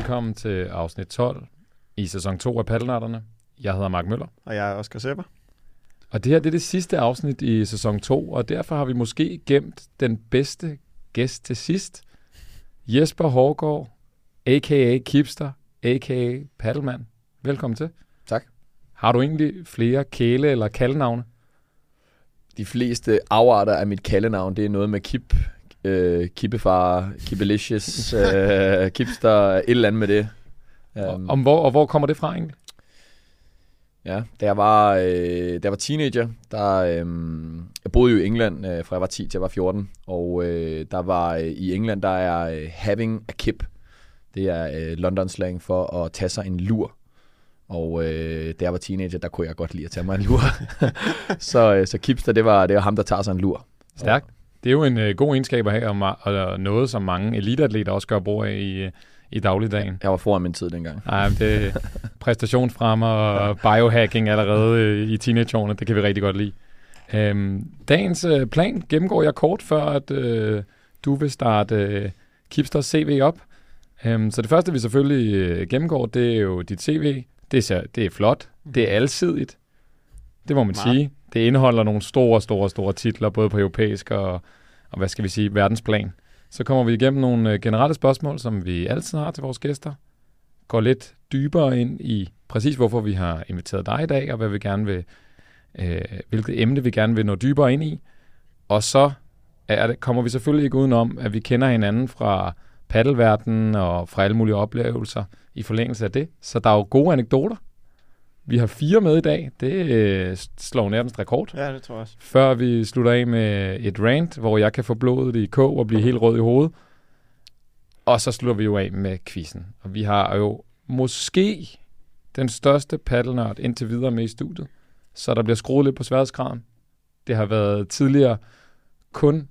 Velkommen til afsnit 12 i sæson 2 af Paddelnørderne. Jeg hedder Mark Møller. Og jeg er Oscar Sepper. Og det her det er det sidste afsnit i sæson 2, og derfor har vi måske gemt den bedste gæst til sidst. Jesper Hårgaard, a.k.a. Kipster, a.k.a. Paddelmand. Velkommen til. Tak. Har du egentlig flere kæle- eller kaldenavne? De fleste afarter af mit kaldenavn, det er noget med Kip, øh, Kippefar, Kippelicious, øh, Kipster, et eller andet med det. Um, Om hvor, og hvor kommer det fra egentlig? Ja, da jeg var, øh, da jeg var teenager, der, øh, jeg boede jo i England, øh, fra jeg var 10 til jeg var 14, og øh, der var øh, i England, der er øh, having a kip. Det er øh, London slang for at tage sig en lur. Og øh, da jeg var teenager, der kunne jeg godt lide at tage mig en lur. så, øh, så Kipster, det var, det var ham, der tager sig en lur. Stærkt. Det er jo en øh, god egenskab at have, og, og noget, som mange eliteatleter også gør brug af i, øh, i dagligdagen. Jeg var foran min tid dengang. Nej, det er præstationsfremmer og biohacking allerede øh, i teenageårene. Det kan vi rigtig godt lide. Øhm, dagens øh, plan gennemgår jeg kort, før at øh, du vil starte øh, Kipsters CV op. Øhm, så det første, vi selvfølgelig øh, gennemgår, det er jo dit CV. Det er, det er flot. Det er alsidigt. Det må man Meget. sige. Det indeholder nogle store, store, store titler, både på europæisk og, og hvad skal vi sige, verdensplan. Så kommer vi igennem nogle øh, generelle spørgsmål, som vi altid har til vores gæster. Går lidt dybere ind i præcis, hvorfor vi har inviteret dig i dag, og hvad vi gerne vil, øh, hvilket emne vi gerne vil nå dybere ind i. Og så er det, kommer vi selvfølgelig ikke udenom, at vi kender hinanden fra paddelverdenen og fra alle mulige oplevelser i forlængelse af det. Så der er jo gode anekdoter. Vi har fire med i dag. Det øh, slår nærmest rekord Ja, det tror jeg også. før vi slutter af med et rant, hvor jeg kan få blodet i kog og blive helt rød i hovedet. Og så slutter vi jo af med quizzen. Og vi har jo måske den største paddelnørd indtil videre med i studiet. Så der bliver skruet lidt på sværhedsgraden. Det har været tidligere kun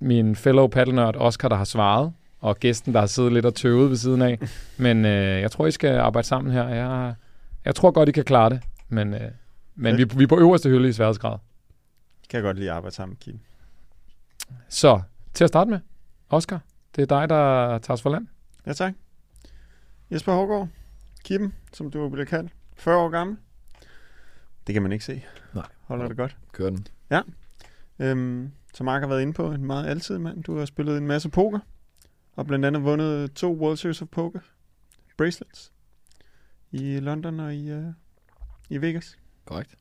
min fellow paddelnørd Oscar, der har svaret, og gæsten, der har siddet lidt og tøvet ved siden af. Men øh, jeg tror, I skal arbejde sammen her. Jeg, jeg tror godt, I kan klare det. Men, øh, men vi, vi er på øverste hylde i sværhedsgrad. Kan jeg godt lide at arbejde sammen, Kim. Så til at starte med, Oscar, det er dig, der tager os for land. Ja, tak. Jesper Hårgaard. Kippen, som du bliver kaldt. 40 år gammel. Det kan man ikke se. Nej. Holder det godt. Kør den. Øhm, som Mark har været inde på, en meget altid mand. Du har spillet en masse poker. Og blandt andet vundet to World Series of Poker bracelets. I London og i, uh, i Vegas. Korrekt.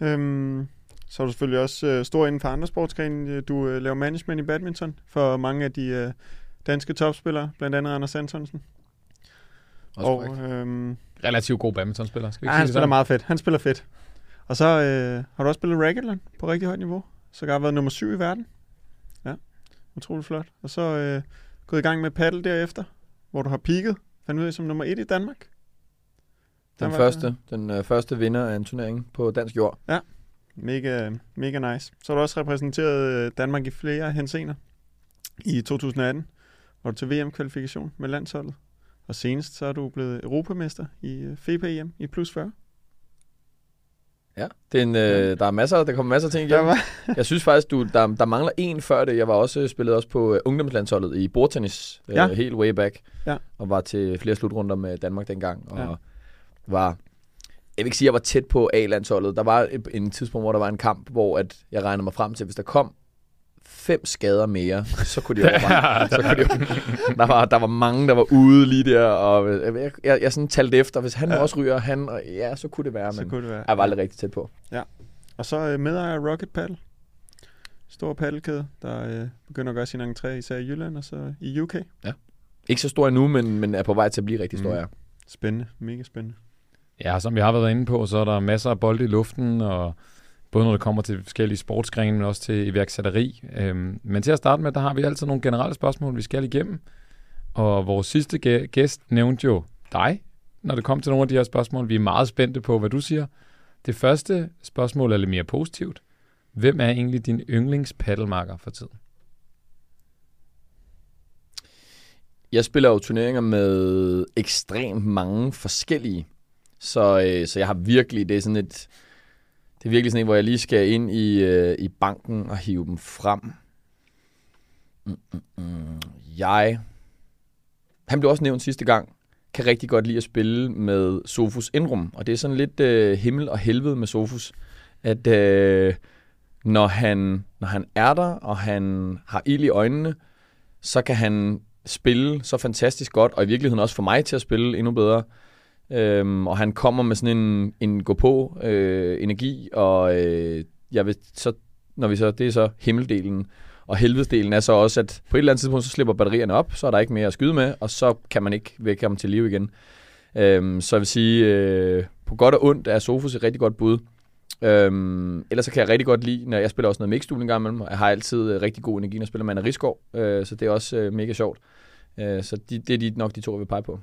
Øhm, så er du selvfølgelig også øh, stor inden for andre sportsgrene. Du øh, laver management i badminton for mange af de øh, danske topspillere, blandt andet Anders Antonsen. Også og korrekt. øhm, Relativt god badmintonspiller. Skal vi ja, ikke han spiller meget fedt. Han spiller fedt. Og så øh, har du også spillet racquetland på rigtig højt niveau. Så har været nummer syv i verden. Ja, utroligt flot. Og så øh, gået i gang med paddle derefter, hvor du har peaked. Fandt ud af som nummer et i Danmark. Den, var- første, den øh, første vinder af en turnering på dansk jord. Mega, mega nice. Så har du også repræsenteret øh, Danmark i flere hensener. I 2018 var du til VM-kvalifikation med landsholdet. Og senest så er du blevet europamester i øh, FIBA-EM i plus 40. Ja. Det er en, øh, der er masser, der kommer masser af ting igennem. Jeg synes faktisk, du, der, der mangler en før det. Jeg var også spillet også på øh, ungdomslandsholdet i bordtennis, øh, Ja. helt way back. Ja. Og var til flere slutrunder med Danmark dengang. Og Ja. Var, jeg vil ikke sige, at jeg var tæt på A-landsholdet. Der var et, en tidspunkt, hvor der var en kamp, hvor at jeg regnede mig frem til, hvis der kom fem skader mere, så kunne de jo så kunne de jo, der, var, der var mange, der var ude lige der, og jeg, jeg, jeg sådan talte efter, hvis han Ja. ja. også ryger, han, og ja, så kunne det være, så men kunne det være. jeg var aldrig rigtig tæt på. Og så øh, medejer Rocket Paddle. Stor paddelkæde, der øh, begynder at gøre sin entré især i Jylland og så i UK. Ikke så stor endnu, men, men er på vej til at blive rigtig stor, Mm. ja. Spændende, mega spændende. Ja, som vi har været inde på, så er der masser af bolde i luften, og både når det kommer til forskellige sportsgrene, men også til iværksætteri. Øhm, men til at starte med, der har vi altid nogle generelle spørgsmål, vi skal igennem. Og vores sidste gæ- gæst nævnte jo dig, når det kom til nogle af de her spørgsmål. Vi er meget spændte på, hvad du siger. Det første spørgsmål er lidt mere positivt. Hvem er egentlig din yndlingspaddelmarker for tiden? Jeg spiller jo turneringer med ekstremt mange forskellige. Så, øh, så jeg har virkelig, det er sådan et, det er virkelig sådan et, hvor jeg lige skal ind i, øh, i banken og hive dem frem. Mm, mm, mm. Jeg han blev også nævnt sidste gang, kan rigtig godt lide at spille med Sofus Indrum, og det er sådan lidt øh, himmel og helvede med Sofus, at øh, når, han, når han er der, og han har ild i øjnene, så kan han spille så fantastisk godt, og i virkeligheden også få mig til at spille endnu bedre. Øhm, og han kommer med sådan en, en gå-på øh, energi, og øh, jeg vil så, når vi så, det er så himmeldelen, og helvedesdelen er så også, at på et eller andet tidspunkt, så slipper batterierne op, så er der ikke mere at skyde med, og så kan man ikke vække ham til liv igen. Øhm, så jeg vil sige, øh, på godt og ondt er Sofus et rigtig godt bud. Øhm, ellers så kan jeg rigtig godt lide, når jeg spiller også noget mixduel en gang imellem, og jeg har altid øh, rigtig god energi, når jeg spiller med Anna Rigsgaard, øh, så det er også øh, mega sjovt. Øh, så de, det er de, nok de to, jeg vil pege på.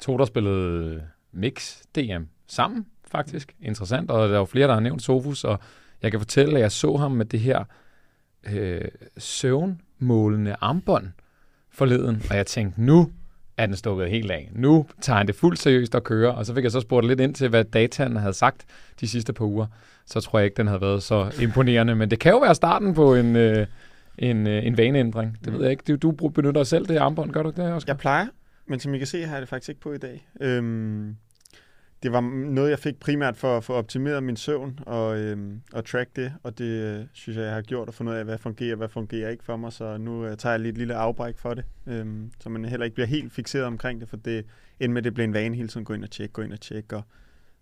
To, der spillede Mix DM sammen, faktisk. Interessant, og der er jo flere, der har nævnt Sofus, og jeg kan fortælle, at jeg så ham med det her øh, søvnmålende armbånd forleden, og jeg tænkte, nu er den stukket helt af. Nu tager han det fuldt seriøst og kører, og så fik jeg så spurgt lidt ind til, hvad dataen havde sagt de sidste par uger. Så tror jeg ikke, den havde været så imponerende, men det kan jo være starten på en, øh, en, øh, en vaneændring. Det ved jeg ikke. Du, du benytter selv det armbånd, gør du det, Oscar? Jeg plejer, men som I kan se, har jeg det faktisk ikke på i dag. Øhm, det var noget, jeg fik primært for at få optimeret min søvn og, øhm, og track det, og det øh, synes jeg, jeg har gjort at finde ud af, hvad fungerer, hvad fungerer ikke for mig, så nu øh, tager jeg lige et lille afbræk for det, øhm, så man heller ikke bliver helt fixeret omkring det, for det end med, det bliver en vane hele tiden, gå ind og tjekke, gå ind og tjekke, og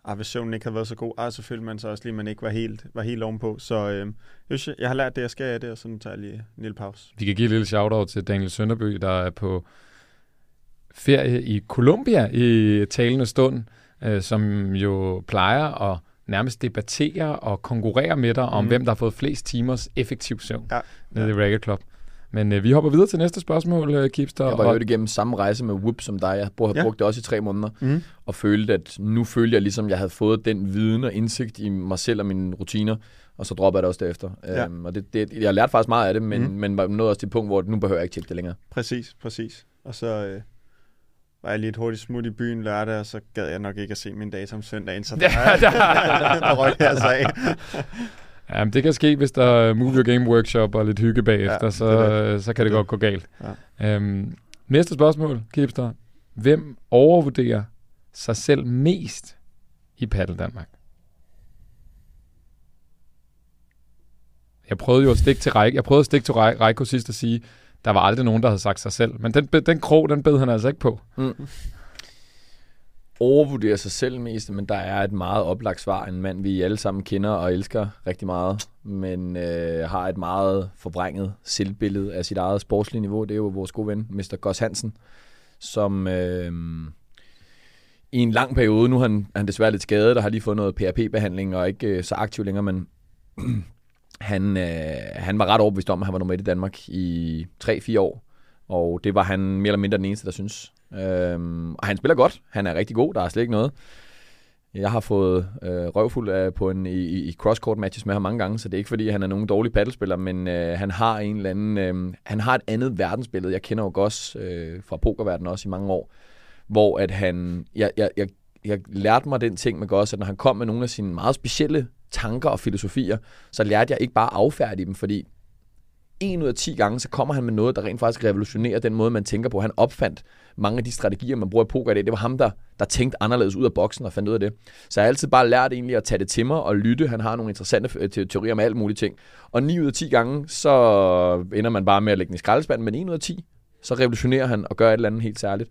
ah, hvis søvnen ikke havde været så god, ah, så følte man sig også lige, at man ikke var helt, var helt ovenpå, så øh, jeg, synes, jeg har lært det, jeg skal af det, og så nu tager jeg lige en lille pause. Vi kan give et lille shout-out til Daniel Sønderby, der er på ferie i Colombia i talende stund, øh, som jo plejer at nærmest debattere og konkurrere med dig om, Mhm. hvem der har fået flest timers effektiv søvn Ja. nede i Racket Club. Men øh, vi hopper videre til næste spørgsmål, øh, Kipster. Jeg var og- jo igennem samme rejse med Whoop som dig. Jeg brugte, Ja. brugte det også i tre måneder, Mm. og følte, at nu følte jeg ligesom, at jeg havde fået den viden og indsigt i mig selv og mine rutiner, og så dropper jeg det også derefter. Ja. Øhm, og det, det, jeg lærte faktisk meget af det, men, mm. men var nået også til et punkt, hvor nu behøver jeg ikke tjekke det længere. Præcis, præcis. Og så øh, var jeg lige et hurtigt smut i byen lørdag, og så gad jeg nok ikke at se min data om søndagen, så der, Ja, der- der røg jeg så af. Ja, men det kan ske, hvis der er Move Your Game Workshop og lidt hygge bagefter, Ja, så, det så kan det godt gå galt. Ja. Øhm, næste spørgsmål, Kipster. Hvem overvurderer sig selv mest i Paddle Danmark? Jeg prøvede jo at stikke til Reiko, jeg prøvede at stikke til Rei- Reiko sidst og sige, der var aldrig nogen, der havde sagt sig selv. Men den, den krog, den bed han altså ikke på. Mm. Overvurderer sig selv mest, men der er et meget oplagt svar. En mand, vi alle sammen kender og elsker rigtig meget, men øh, har et meget forvrænget selvbillede af sit eget sportslige niveau. Det er jo vores gode ven, Mr. Goss Hansen, som øh, i en lang periode, nu er han, han desværre lidt skadet og har lige fået noget PRP-behandling og er ikke øh, så aktiv længere, men han, øh, han var ret overbevist om, at han var nummer et i Danmark i 3-4 år. Og det var han mere eller mindre den eneste, der synes. Øhm, og han spiller godt. Han er rigtig god. Der er slet ikke noget. Jeg har fået øh, røvfuld af, på en, i, i crosscourt matches med ham mange gange, så det er ikke fordi, han er nogen dårlig paddelspiller, men øh, han har en eller anden, øh, han har et andet verdensbillede. Jeg kender jo også øh, fra pokerverdenen også i mange år, hvor at han, jeg, jeg, jeg, jeg lærte mig den ting med Goss, at når han kom med nogle af sine meget specielle tanker og filosofier, så lærte jeg ikke bare at affærdige dem, fordi en ud af 10 gange, så kommer han med noget, der rent faktisk revolutionerer den måde, man tænker på. Han opfandt mange af de strategier, man bruger i poker i dag. Det var ham, der, der tænkte anderledes ud af boksen og fandt ud af det. Så jeg har altid bare lært egentlig at tage det til mig og lytte. Han har nogle interessante teorier om alt muligt ting. Og 9 ud af 10 gange, så ender man bare med at lægge den i skraldespanden, men 1 ud af 10, så revolutionerer han og gør et eller andet helt særligt.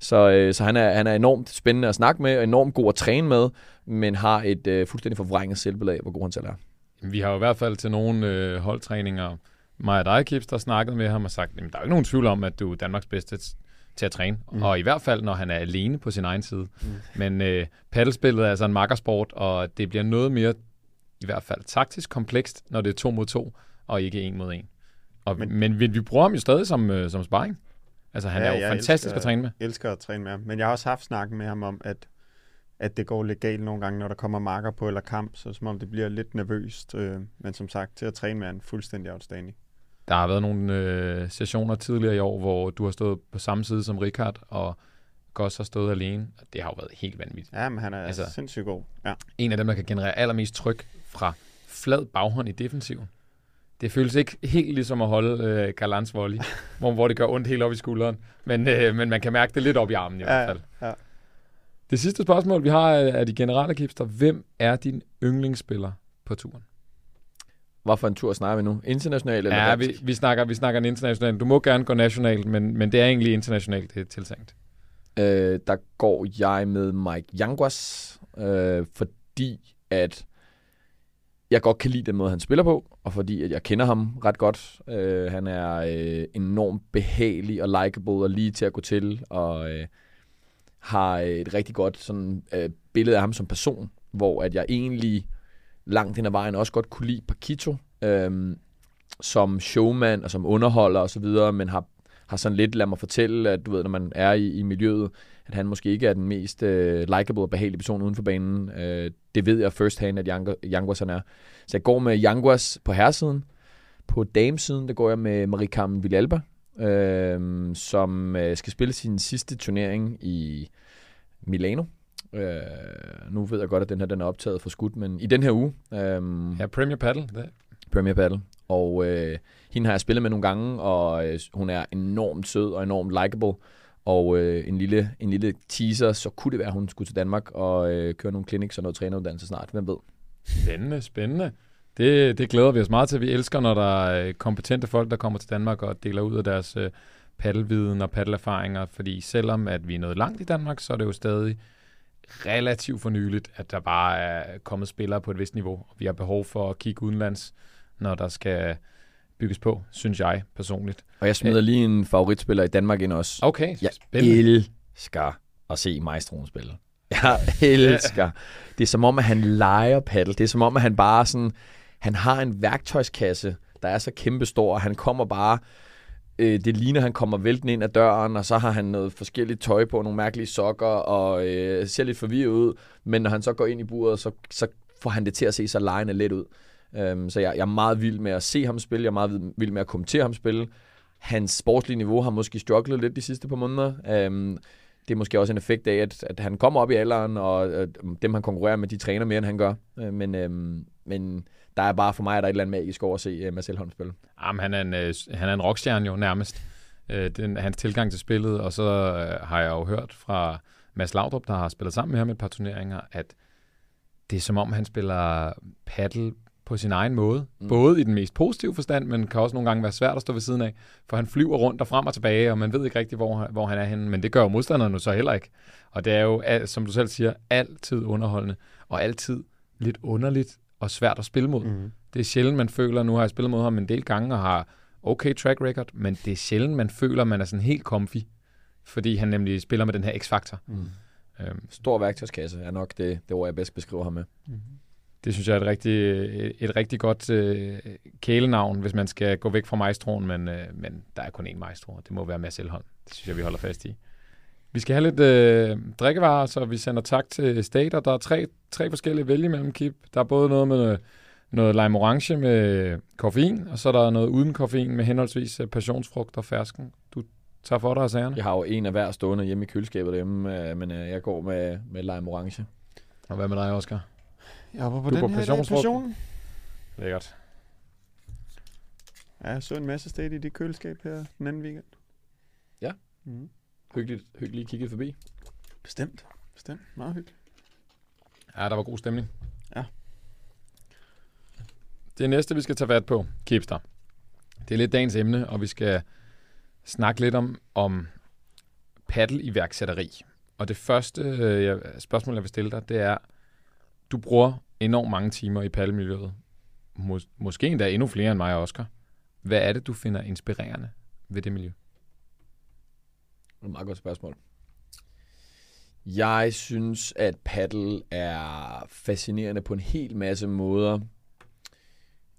Så, øh, så han, er, han er enormt spændende at snakke med, og enormt god at træne med, men har et øh, fuldstændig forvrænget selvbillede af, hvor god han selv er. Vi har jo i hvert fald til nogle øh, holdtræninger, mig og dig, Kips, der har snakket med ham og sagt, at der er jo ikke nogen tvivl om, at du er Danmarks bedste til at træne. Mm. Og i hvert fald, når han er alene på sin egen side. Mm. Men øh, paddelspillet er altså en makkersport, og det bliver noget mere, i hvert fald taktisk komplekst, når det er to mod to, og ikke en mod en. Og, men, Men- men vi, vi bruger ham jo stadig som, øh, som sparring. Altså, han Ja, er jo jeg fantastisk elsker- at træne med. elsker at træne med ham. Men jeg har også haft snakken med ham om, at, at det går lidt galt nogle gange, når der kommer marker på eller kamp, så som om det bliver lidt nervøst. Øh, men som sagt, til at træne med han fuldstændig outstanding. Der har været nogle øh, sessioner tidligere i år, hvor du har stået på samme side som Richard, og Goss har stået alene. Og det har jo været helt vanvittigt. Ja, men han er altså, sindssygt god. Ja. En af dem, der kan generere allermest tryk fra flad baghånd i defensiven. Det føles ikke helt ligesom at holde øh, Galans volley, hvor, hvor det gør ondt helt op i skulderen. Men, øh, men man kan mærke det lidt op i armen i Ja, hvert fald. ja. Det sidste spørgsmål, vi har er er de generelle kipster. Hvem er din yndlingsspiller på turen? Hvad for en tur snakker vi nu? International eller Ja, dansk? vi, vi, snakker, vi snakker en international. Du må gerne gå nationalt, men, men det er egentlig internationalt, det er tiltænkt. Øh, der går jeg med Mike Yanguas, øh, fordi at jeg godt kan lide den måde, han spiller på, og fordi at jeg kender ham ret godt. Øh, han er øh, enormt behagelig og likable og lige til at gå til, og øh, har et rigtig godt sådan, øh, billede af ham som person, hvor at jeg egentlig langt hen ad vejen også godt kunne lide Paquito, øh, som showman og som underholder osv., men har har sådan lidt, lad mig fortælle, at du ved, når man er i, i miljøet, at han måske ikke er den mest øh, likable og behagelige person uden for banen. Øh, det ved jeg first hand, at Yanguas han er. Så jeg går med Yanguas på herresiden. På damesiden, der går jeg med Marie Carmen Villalba, øh, som øh, skal spille sin sidste turnering i Milano. Øh, nu ved jeg godt, at den her den er optaget for skudt, men i den her uge, øh, Ja, Premier Paddle. Det. Premier Battle. Og øh, hende har jeg spillet med nogle gange, og øh, hun er enormt sød og enormt likable. Og øh, en, lille, en lille teaser, så kunne det være, at hun skulle til Danmark og øh, køre nogle clinics og noget træneruddannelse snart. Hvem ved? Spændende, spændende. Det, det glæder vi os meget til. Vi elsker, når der er øh, kompetente folk, der kommer til Danmark og deler ud af deres øh, paddelviden og paddelerfaringer. Fordi selvom at vi er nået langt i Danmark, så er det jo stadig relativt fornyeligt, at der bare er kommet spillere på et vist niveau. Vi har behov for at kigge udenlands, når der skal bygges på, synes jeg personligt. Og jeg smider lige en favoritspiller i Danmark ind også. Okay, Jeg spændende. elsker at se Maestroen spille. Jeg elsker. Det er som om, at han leger paddle. Det er som om, at han bare sådan... Han har en værktøjskasse, der er så kæmpestor, og han kommer bare... Øh, det ligner, han kommer væltende ind ad døren, og så har han noget forskelligt tøj på, nogle mærkelige sokker, og øh, ser lidt forvirret ud. Men når han så går ind i buret, så, så får han det til at se så lejende let ud. Øhm, så jeg, jeg er meget vild med at se ham spille, jeg er meget vild- med at kommentere ham spille. Hans sportslige niveau har måske strugglet lidt de sidste par måneder. Øhm, det er måske også en effekt af, at, at han kommer op i alderen, og at dem, han konkurrerer med, de træner mere, end han gør. Uh, men, um, men der er bare for mig, at der er et eller andet magisk over at se øh, Marcel Holm spille. Jamen, han er en, øh, han er en rockstjerne jo nærmest. Øh, den, hans tilgang til spillet, og så øh, har jeg jo hørt fra Mads Laudrup, der har spillet sammen med ham i et par turneringer, at det er som om, han spiller paddle på sin egen måde. Mm. Både i den mest positive forstand, men kan også nogle gange være svært at stå ved siden af, for han flyver rundt og frem og tilbage, og man ved ikke rigtig, hvor, hvor han er henne, men det gør jo modstanderne så heller ikke. Og det er jo, som du selv siger, altid underholdende, og altid lidt underligt og svært at spille mod. Mm. Det er sjældent, man føler, nu har jeg spillet mod ham en del gange og har okay track record, men det er sjældent, man føler, man er sådan helt comfy, fordi han nemlig spiller med den her x-faktor. Mm. Øhm, Stor værktøjskasse er nok det, det ord, jeg bedst beskriver ham med. Det synes jeg er et rigtig, et rigtig godt øh, kælenavn, hvis man skal gå væk fra maestroen, men, øh, men der er kun én maestro, og det må være Mads Elholm. Det synes jeg, vi holder fast i. Vi skal have lidt øh, drikkevarer, så vi sender tak til Stater. Der er tre, tre forskellige vælge mellem kip. Der er både noget med noget lime orange med koffein, og så er der noget uden koffein med henholdsvis øh, passionsfrugt og fersken. Du tager for dig af sagerne. Jeg har jo en af hver stående hjemme i køleskabet derhjemme, øh, men øh, jeg går med, med lime orange. Og hvad med dig, Oscar? Jeg hopper på Du den på her dag, passion. Lækkert. Ja, jeg så en masse state i det køleskab her den anden weekend. Ja. Mm. Hyggeligt, hyggeligt kigget forbi. Bestemt. Bestemt. Meget hyggeligt. Ja, der var god stemning. Ja. Det næste, vi skal tage fat på, Kipster. Det er lidt dagens emne, og vi skal snakke lidt om, om paddle-iværksætteri. Og det første øh, spørgsmål, jeg vil stille dig, det er, du bruger enormt mange timer i paddelmiljøet. Mås- måske endda endnu flere end mig og Oscar. Hvad er det, du finder inspirerende ved det miljø? Det er et meget godt spørgsmål. Jeg synes, at paddle er fascinerende på en hel masse måder.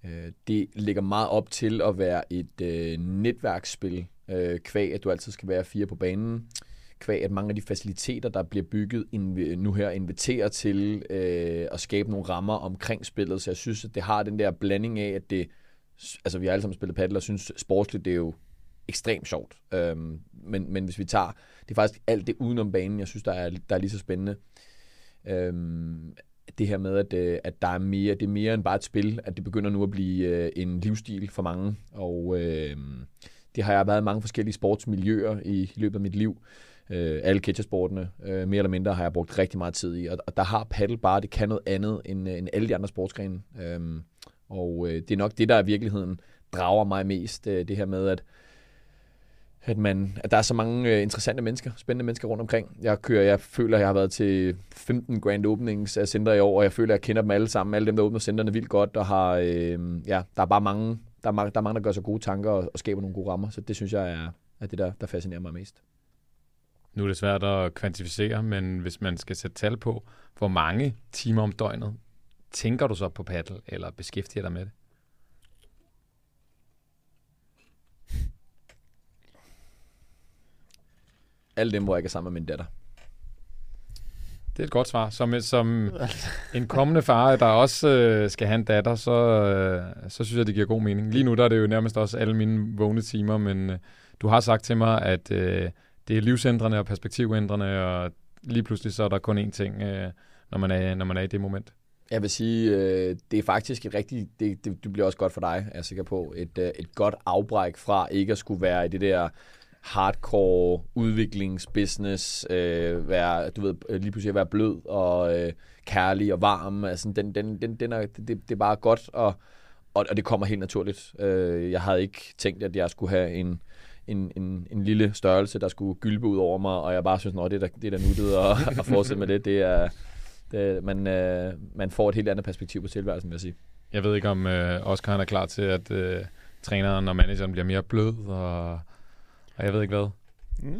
Øh, det ligger meget op til at være et øh, netværksspil, øh, kvæg at du altid skal være fire på banen, kvæg at mange af de faciliteter, der bliver bygget nu her, inviterer til øh, at skabe nogle rammer omkring spillet, så jeg synes, at det har den der blanding af, at det, altså vi har alle sammen spillet paddle, og synes sportsligt, det er jo ekstremt sjovt. Øhm, men, men hvis vi tager, det er faktisk alt det udenom banen, jeg synes, der er, der er lige så spændende. Øhm, det her med, at, øh, at der er mere, det er mere end bare et spil, at det begynder nu at blive øh, en livsstil for mange. Og øh, det har jeg været i mange forskellige sportsmiljøer i, i løbet af mit liv. Øh, alle catchersportene, øh, mere eller mindre, har jeg brugt rigtig meget tid i. Og, og der har paddle bare, det kan noget andet end, øh, end alle de andre sportsgrene. Øh, og øh, det er nok det, der i virkeligheden drager mig mest. Øh, det her med, at at, man, at der er så mange øh, interessante mennesker, spændende mennesker rundt omkring. Jeg kører, jeg føler, at jeg har været til 15 grand openings af center i år, og jeg føler, at jeg kender dem alle sammen. Alle dem, der åbner centerne vildt godt, og har, øh, ja, der er bare mange, der er, mange, der er mange, der gør sig gode tanker og, og skaber nogle gode rammer. Så det synes jeg er, er det, der, der fascinerer mig mest. Nu er det svært at kvantificere, men hvis man skal sætte tal på, hvor mange timer om døgnet tænker du så på paddle, eller beskæftiger dig med det? Alle dem, hvor jeg ikke er sammen med min datter. Det er et godt svar. Som, som en kommende far, der også øh, skal have en datter, så, øh, så synes jeg, det giver god mening. Lige nu der er det jo nærmest også alle mine vågne timer, men øh, du har sagt til mig, at øh, det er livsændrende og perspektivændrende, og lige pludselig så er der kun én ting, øh, når, man er, når man er i det moment. Jeg vil sige, øh, det er faktisk et rigtigt, det, det, det bliver også godt for dig, er jeg sikker på, et, øh, et godt afbræk fra ikke at skulle være i det der hardcore udviklingsbusiness, øh, være, du ved, øh, lige pludselig at være blød og øh, kærlig og varm. Altså, den, den, den, den er, det, det er bare godt, og, og, og det kommer helt naturligt. Øh, jeg havde ikke tænkt, at jeg skulle have en, en, en, en lille størrelse, der skulle gylpe ud over mig, og jeg bare synes, at det er da, det er da nuttet at, at fortsætte med det. Det er, det, man, øh, man får et helt andet perspektiv på tilværelsen, vil jeg sige. Jeg ved ikke, om øh, Oscar han er klar til, at øh, træneren og manageren bliver mere blød, og og jeg ved ikke hvad.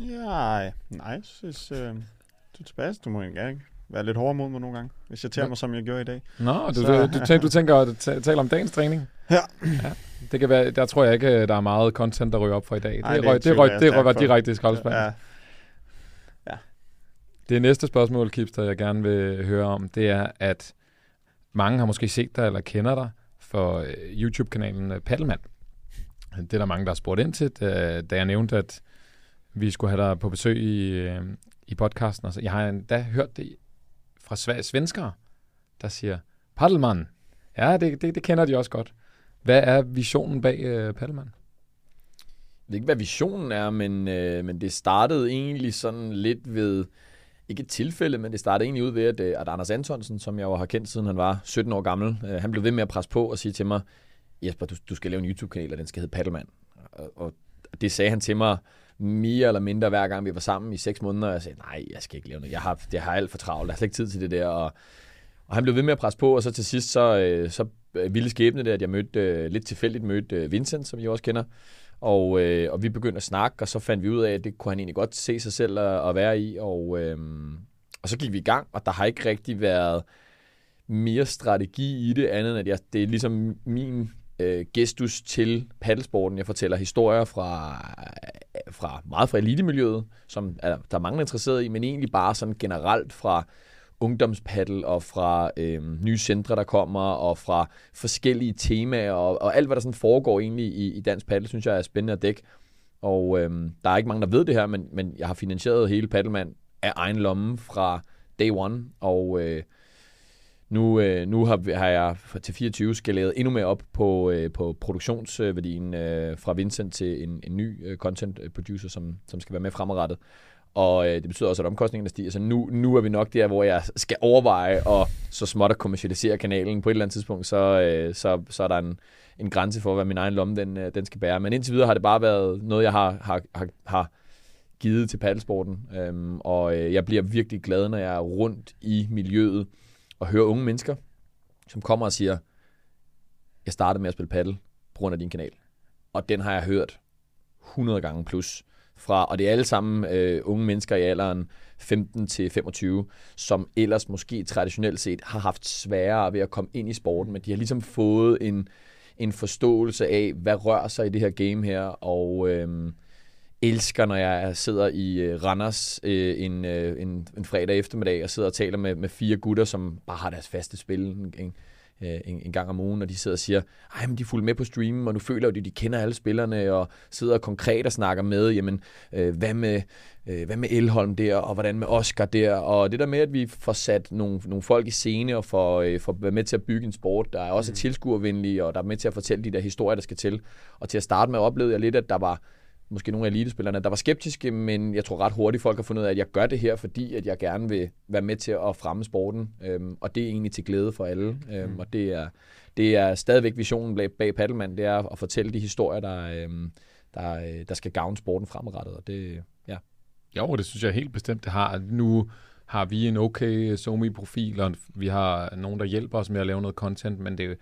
Ja, nej, jeg synes, øh, du er tilbage. Du må gerne være lidt hårdere mod mig nogle gange, hvis jeg tager mig, som jeg gjorde i dag. Nå, du, du, du, tænker, du tænker at tale om dagens træning? Ja. ja. Det kan være, der tror jeg ikke, der er meget content, der ryger op for i dag. Det, Ej, det, røg, det, røg, det røg direkte i skraldespanden. Ja. ja. Det næste spørgsmål, Kipster, jeg gerne vil høre om, det er, at mange har måske set dig eller kender dig for øh, YouTube-kanalen øh, Paddelmand. Det er der mange, der har spurgt ind til, da, jeg nævnte, at vi skulle have dig på besøg i, øh, i podcasten. Altså, jeg har endda hørt det fra svenskere, der siger, Paddelmann. Ja, det, det, det kender de også godt. Hvad er visionen bag øh, Paddleman? Jeg ved ikke, hvad visionen er, men, øh, men det startede egentlig sådan lidt ved, ikke et tilfælde, men det startede egentlig ud ved, at, øh, at Anders Antonsen, som jeg jo har kendt siden han var 17 år gammel, øh, han blev ved med at presse på og sige til mig, Jesper, du, du skal lave en YouTube-kanal, og den skal hedde Paddleman. Og, og det sagde han til mig mere eller mindre hver gang vi var sammen i seks måneder, og jeg sagde, nej, jeg skal ikke lave noget. Jeg har, jeg har alt for travlt, jeg har slet ikke tid til det der. Og, og han blev ved med at presse på, og så til sidst, så, øh, så Øh, vilde ville skæbne det, at jeg mødte, øh, lidt tilfældigt mødte øh, Vincent, som I også kender. Og, øh, og vi begyndte at snakke, og så fandt vi ud af, at det kunne han egentlig godt se sig selv at, at være i. Og, og så gik vi i gang, og der har ikke rigtig været mere strategi i det, andet end at jeg, det er ligesom min øh, gestus til paddelsporten. Jeg fortæller historier fra, fra meget fra elitemiljøet, som er, der er mange interesseret i, men egentlig bare sådan generelt fra ungdomspaddel og fra øh, nye centre, der kommer, og fra forskellige temaer, og, og alt, hvad der sådan foregår egentlig i, i dansk paddel, synes jeg er spændende at dække. Og øh, der er ikke mange, der ved det her, men, men jeg har finansieret hele Paddelmand af egen lomme fra day one, og øh, nu, øh, nu har, har jeg til 24 skaleret endnu mere op på, øh, på produktionsværdien øh, fra Vincent til en, en ny øh, content øh, producer, som, som skal være med fremadrettet. Og øh, det betyder også, at omkostningerne stiger. Så nu, nu er vi nok der, hvor jeg skal overveje at så småt at kommercialisere kanalen. På et eller andet tidspunkt, så, øh, så, så er der en, en grænse for, hvad min egen lomme den, øh, den skal bære. Men indtil videre har det bare været noget, jeg har, har, har, har givet til paddelsporten. Øhm, og øh, jeg bliver virkelig glad, når jeg er rundt i miljøet og høre unge mennesker, som kommer og siger, jeg startede med at spille paddle på grund af din kanal. Og den har jeg hørt 100 gange plus fra, og det er alle sammen øh, unge mennesker i alderen 15 til 25, som ellers måske traditionelt set har haft sværere ved at komme ind i sporten, men de har ligesom fået en, en forståelse af, hvad rører sig i det her game her, og øh, elsker, når jeg sidder i øh, Randers øh, en, øh, en, en fredag eftermiddag og sidder og taler med, med fire gutter, som bare har deres faste spil. Ikke? Øh, en, en gang om ugen, og de sidder og siger, ej, men de fulgte med på streamen, og nu føler jo de, de kender alle spillerne, og sidder konkret og snakker med, jamen, øh, hvad med øh, hvad med Elholm der, og hvordan med Oscar der, og det der med, at vi får sat nogle, nogle folk i scene, og får, øh, får været med til at bygge en sport, der er også mm. tilskuervenlige, og der er med til at fortælle de der historier, der skal til. Og til at starte med oplevede jeg lidt, at der var måske nogle af elitespillerne, der var skeptiske, men jeg tror ret hurtigt, folk har fundet ud af, at jeg gør det her, fordi at jeg gerne vil være med til at fremme sporten, øhm, og det er egentlig til glæde for alle, øhm, mm. og det er, det er stadigvæk visionen bag, bag Paddelmann, det er at fortælle de historier, der, øhm, der, øh, der skal gavne sporten fremadrettet, og det, ja. Jo, det synes jeg helt bestemt, det har. Nu har vi en okay SoMe-profil, og vi har nogen, der hjælper os med at lave noget content, men det,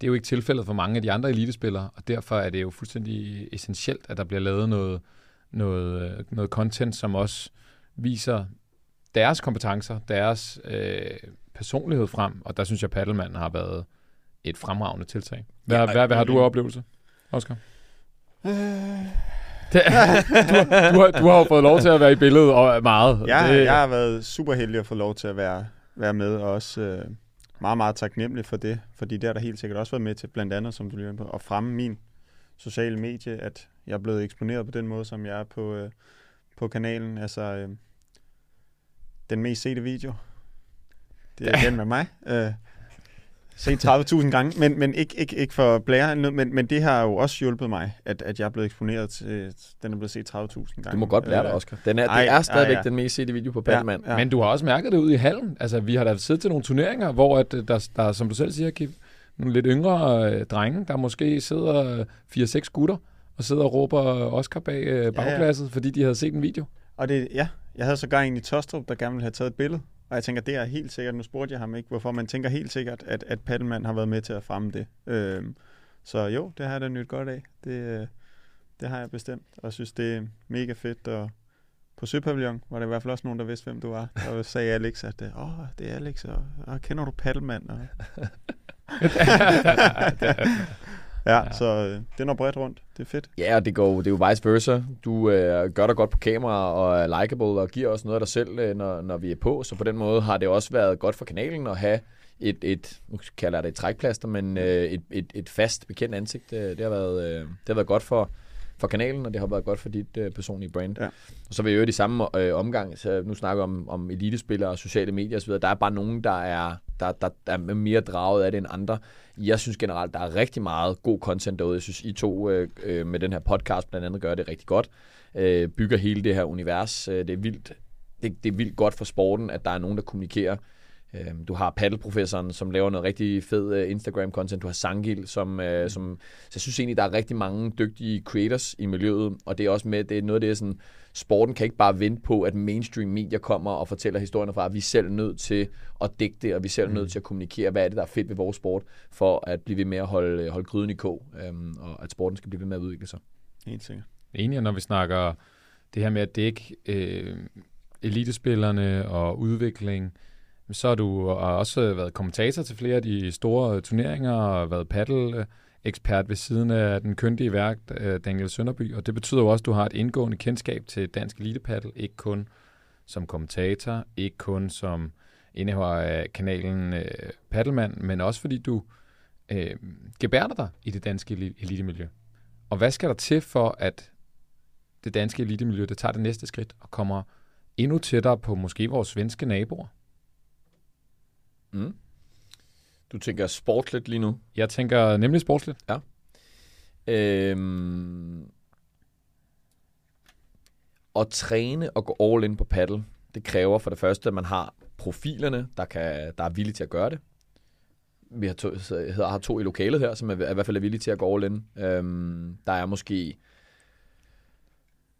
det er jo ikke tilfældet for mange af de andre elitespillere, og derfor er det jo fuldstændig essentielt, at der bliver lavet noget, noget, noget content, som også viser deres kompetencer, deres øh, personlighed frem, og der synes jeg, at Paddelmann har været et fremragende tiltag. Hvad, ja, hvad, hvad har du af oplevelse, Oscar? Øh, det, du, du, har, du har jo fået lov til at være i billedet og meget. Ja, det, jeg har været super heldig at få lov til at være, være med, og også øh, meget, meget taknemmelig for det, fordi det har der helt sikkert også været med til, blandt andet, som du lige på, at fremme min sociale medie, at jeg er blevet eksponeret på den måde, som jeg er på, øh, på kanalen. Altså, øh, den mest sete video, det er den med mig. Øh, set 30.000 gange, men, men ikke, ikke, ikke for blære, men, men det har jo også hjulpet mig, at, at jeg er blevet eksponeret til, den er blevet set 30.000 gange. Du må godt blære dig, Oscar. Den er, ej, det er stadigvæk ej, ja. den mest sete video på Paddelmand. Ja, ja. Men du har også mærket det ud i hallen. Altså, vi har da siddet til nogle turneringer, hvor at, øh, der, der, som du selv siger, Kim, nogle lidt yngre øh, drenge, der måske sidder 4-6 gutter, og sidder og råber Oscar bag øh, bagglasset, ja, ja. fordi de havde set en video. Og det, ja, jeg havde så gang en i Tostrup, der gerne ville have taget et billede. Og jeg tænker, det er helt sikkert, nu spurgte jeg ham ikke, hvorfor man tænker helt sikkert, at, at Paddelmann har været med til at fremme det. Øhm, så jo, det har jeg da nyt godt af. Det, øh, det har jeg bestemt, og jeg synes, det er mega fedt. Og på Søpavillon var der i hvert fald også nogen, der vidste, hvem du var. Og sagde Alex, at åh, det er Alex, og, og kender du Paddelmann? Og... Ja, ja. så øh, det når bredt rundt. Det er fedt. Ja, og det, går, det er jo vice versa. Du øh, gør dig godt på kamera og er likable og giver os noget af dig selv, øh, når, når vi er på. Så på den måde har det også været godt for kanalen at have et, et nu kalder jeg det et trækplaster, men øh, et, et, et fast bekendt ansigt. Det, det, har været, øh, det har været godt for, for kanalen, og det har været godt for dit øh, personlige brand. Ja. Og så vil jeg jo i samme øh, omgang, så nu snakker om, om elitespillere og sociale medier osv., der er bare nogen, der er, der, der, der er mere draget af det end andre. Jeg synes generelt, der er rigtig meget god content derude. Jeg synes, I to øh, øh, med den her podcast blandt andet gør det rigtig godt. Øh, bygger hele det her univers. Øh, det, er vildt, det, det er vildt godt for sporten, at der er nogen, der kommunikerer du har paddelprofessoren, som laver noget rigtig fed øh, Instagram-content. Du har Sangil, som, øh, mm. som... Så jeg synes egentlig, der er rigtig mange dygtige creators i miljøet, og det er også med, det er noget af det, sådan, sporten kan ikke bare vente på, at mainstream media kommer og fortæller historierne fra, at vi er selv nødt til at dække det, og vi er selv mm. nødt til at kommunikere, hvad er det, der er fedt ved vores sport, for at blive ved med at holde, holde gryden i kog, øhm, og at sporten skal blive ved med at udvikle sig. Helt sikkert. Enig, når vi snakker det her med at dække øh, elitespillerne og udvikling, så har du øh, også været kommentator til flere af de store øh, turneringer og været paddle ekspert ved siden af den køndige værk, øh, Daniel Sønderby, og det betyder jo også, at du har et indgående kendskab til dansk elitepaddle, ikke kun som kommentator, ikke kun som indehaver af kanalen øh, Paddleman, men også fordi du øh, gebærder dig i det danske elitemiljø. Og hvad skal der til for, at det danske elitemiljø det tager det næste skridt og kommer endnu tættere på måske vores svenske naboer? Mm. Du tænker sportsligt lige nu? Jeg tænker nemlig sportsligt. Ja. Øhm, at træne og gå all in på paddle, det kræver for det første, at man har profilerne, der, kan, der er villige til at gøre det. Vi har to, har to i lokalet her, som er, er i hvert fald er villige til at gå all in. Øhm, der er måske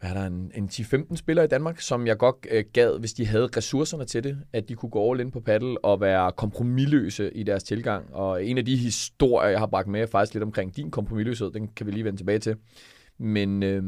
hvad er der, en, en 10-15 spillere i Danmark, som jeg godt øh, gad, hvis de havde ressourcerne til det, at de kunne gå all in på paddle og være kompromilløse i deres tilgang. Og en af de historier, jeg har bragt med, er faktisk lidt omkring din kompromilløshed. Den kan vi lige vende tilbage til. Men, øh,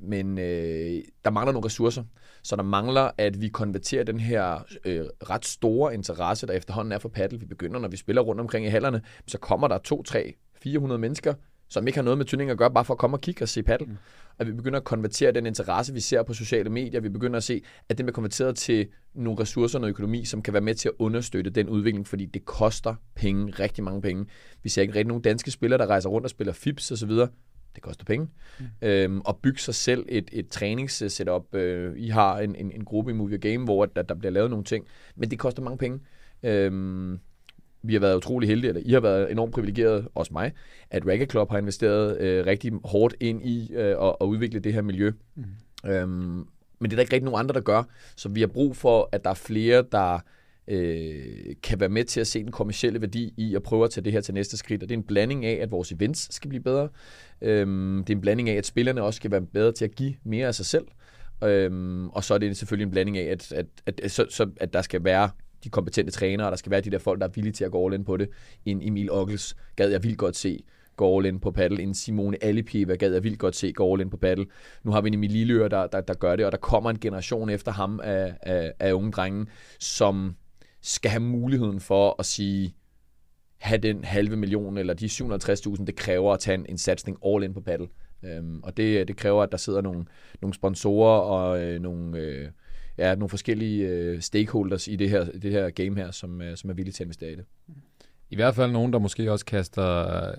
men øh, der mangler nogle ressourcer. Så der mangler, at vi konverterer den her øh, ret store interesse, der efterhånden er for paddle. Vi begynder, når vi spiller rundt omkring i hallerne, så kommer der 2, 3, 400 mennesker, som ikke har noget med turning at gøre, bare for at komme og kigge og se paddle. Mm. At vi begynder at konvertere den interesse, vi ser på sociale medier. Vi begynder at se, at det bliver konverteret til nogle ressourcer og noget økonomi, som kan være med til at understøtte den udvikling, fordi det koster penge, rigtig mange penge. Vi ser ikke rigtig nogen danske spillere, der rejser rundt og spiller FIPS og så videre. Det koster penge. Mm. Øhm, og bygge sig selv et, et træningssetup. Øh, I har en, en, en gruppe i Movie Game, hvor der, der bliver lavet nogle ting, men det koster mange penge. Øhm, vi har været utrolig heldige, eller I har været enormt privilegeret, også mig, at Racket Club har investeret øh, rigtig hårdt ind i øh, at, at udvikle det her miljø. Mm. Øhm, men det er der ikke rigtig nogen andre, der gør. Så vi har brug for, at der er flere, der øh, kan være med til at se den kommercielle værdi i at prøve at tage det her til næste skridt. Og det er en blanding af, at vores events skal blive bedre. Øhm, det er en blanding af, at spillerne også skal være bedre til at give mere af sig selv. Øhm, og så er det selvfølgelig en blanding af, at, at, at, at, så, så, at der skal være de kompetente trænere, og der skal være de der folk, der er villige til at gå all in på det. En Emil Ockels gad jeg vildt godt se gå all in på paddle. En Simone Alipieva gad jeg vildt godt se gå all in på paddle. Nu har vi en Emil Lillør, der, der, der gør det, og der kommer en generation efter ham af, af, af unge drenge, som skal have muligheden for at sige, have den halve million eller de 750.000, det kræver at tage en, en satsning all in på paddle. Øhm, og det, det kræver, at der sidder nogle, nogle sponsorer og øh, nogle, øh, ja, nogle forskellige øh, stakeholders i det her, det her game her, som, øh, som er villige til at investere i det. I hvert fald nogen, der måske også kaster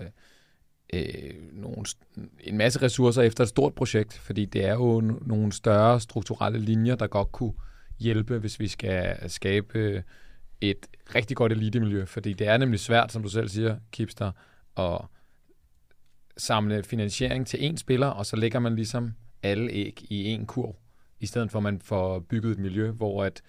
øh, nogle, en masse ressourcer efter et stort projekt, fordi det er jo nogle større strukturelle linjer, der godt kunne hjælpe, hvis vi skal skabe øh, et rigtig godt elitemiljø, fordi det er nemlig svært, som du selv siger, Kipster, at samle finansiering til én spiller, og så lægger man ligesom alle æg i én kurv, i stedet for at man får bygget et miljø, hvor at,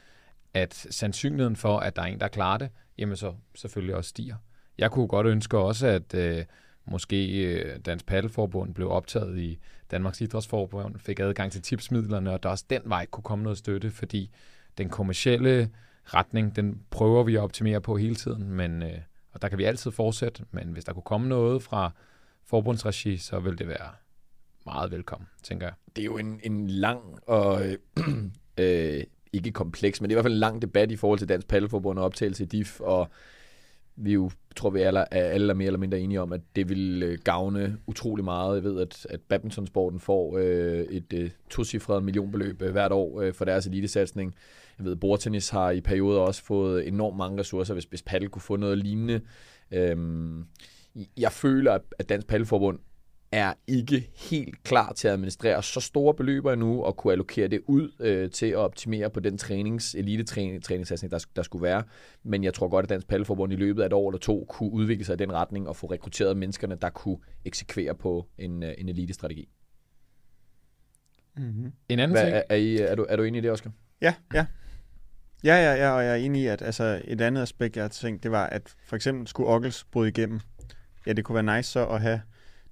at sandsynligheden for, at der er en, der klarer det, jamen så selvfølgelig også stiger. Jeg kunne godt ønske også, at øh, måske øh, Dansk Paddelforbund blev optaget i Danmarks Idrætsforbund, fik adgang til tipsmidlerne, og der også den vej kunne komme noget støtte, fordi den kommercielle retning, den prøver vi at optimere på hele tiden, men, øh, og der kan vi altid fortsætte, men hvis der kunne komme noget fra forbundsregi, så ville det være meget velkommen, tænker jeg. Det er jo en, en lang og øh, øh, ikke kompleks, men det er i hvert fald en lang debat i forhold til Dansk Paddelforbund og optagelse i DIF, og vi jo, tror vi alle er, alle er mere eller mindre enige om, at det vil øh, gavne utrolig meget. Jeg ved, at, at badmintonsporten får øh, et øh, tocifret millionbeløb øh, hvert år øh, for deres elitesatsning. Jeg ved, at bordtennis har i perioder også fået enormt mange ressourcer, hvis, hvis paddel kunne få noget lignende. Øhm, jeg føler, at Dansk Paddelforbund er ikke helt klar til at administrere så store beløber endnu, og kunne allokere det ud øh, til at optimere på den trænings, elite-træningssatsning, der, der skulle være. Men jeg tror godt, at Dansk Paddelforbund i løbet af et år eller to kunne udvikle sig i den retning og få rekrutteret menneskerne, der kunne eksekvere på en, øh, en elite-strategi. Mm-hmm. En anden Hvad, ting... Er, er, I, er, du, er du enig i det, Oscar? Ja, ja. Ja, ja, ja, og jeg er enig i, at altså, et andet aspekt, jeg har tænkt, det var, at for eksempel skulle Ockels bryde igennem. Ja, det kunne være nice så at have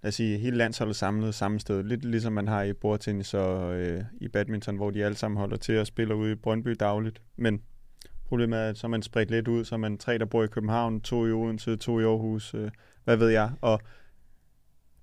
lad os sige, hele landsholdet samlet samme sted. Lidt ligesom man har i bordtennis og øh, i badminton, hvor de alle sammen holder til at spille ude i Brøndby dagligt. Men problemet er, at så er man spredt lidt ud, så man tre, der bor i København, to i Odense, to i Aarhus, øh, hvad ved jeg. Og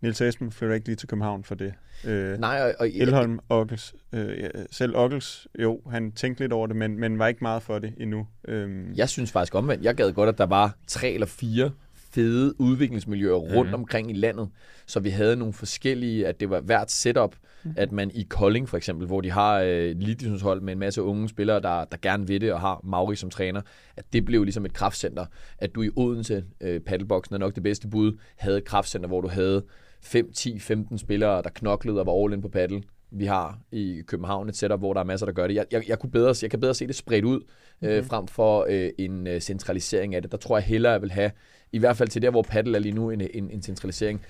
Nils Esben flytter ikke lige til København for det. Øh, Nej, og, og Elholm, Ockels, øh, selv Ockels, jo, han tænkte lidt over det, men, men var ikke meget for det endnu. Øh. Jeg synes faktisk omvendt. Jeg gad godt, at der var tre eller fire fede udviklingsmiljøer rundt mm. omkring i landet, så vi havde nogle forskellige, at det var hvert setup, mm. at man i Kolding for eksempel, hvor de har øh, et hold med en masse unge spillere, der, der gerne vil det og har Mauri som træner, at det blev ligesom et kraftcenter. At du i Odense, øh, paddleboxen er nok det bedste bud, havde et kraftcenter, hvor du havde 5, 10, 15 spillere, der knoklede og var all in på paddle vi har i København et setup, hvor der er masser, der gør det. Jeg, jeg, jeg, kunne bedre, jeg kan bedre se det spredt ud, øh, mm-hmm. frem for øh, en øh, centralisering af det. Der tror jeg hellere, jeg vil have, i hvert fald til der, hvor paddle er lige nu, en, en, en centralisering.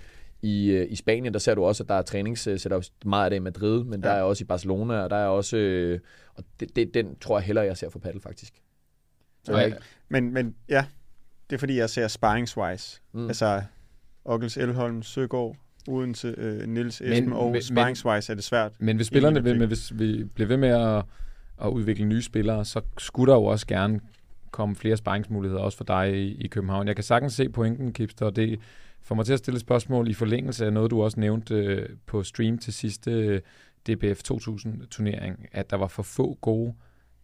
I, øh, I Spanien, der ser du også, at der er træningssetup, meget af det i Madrid, men ja. der er også i Barcelona, og der er også, øh, og det, det, den tror jeg hellere, jeg ser for paddle faktisk. Så okay. men, men ja, det er fordi, jeg ser sparringswise. Mm. Altså, Ockels, Elholm, Søgaard, uden til øh, Nils Esben og sparringswise er det svært. Men hvis spillerne vil, men hvis vi bliver ved med at, at udvikle nye spillere, så skulle der jo også gerne komme flere sparringsmuligheder, også for dig i, i København. Jeg kan sagtens se pointen, Kipster, og det får mig til at stille et spørgsmål i forlængelse af noget, du også nævnte øh, på stream til sidste øh, DBF 2000-turnering, at der var for få gode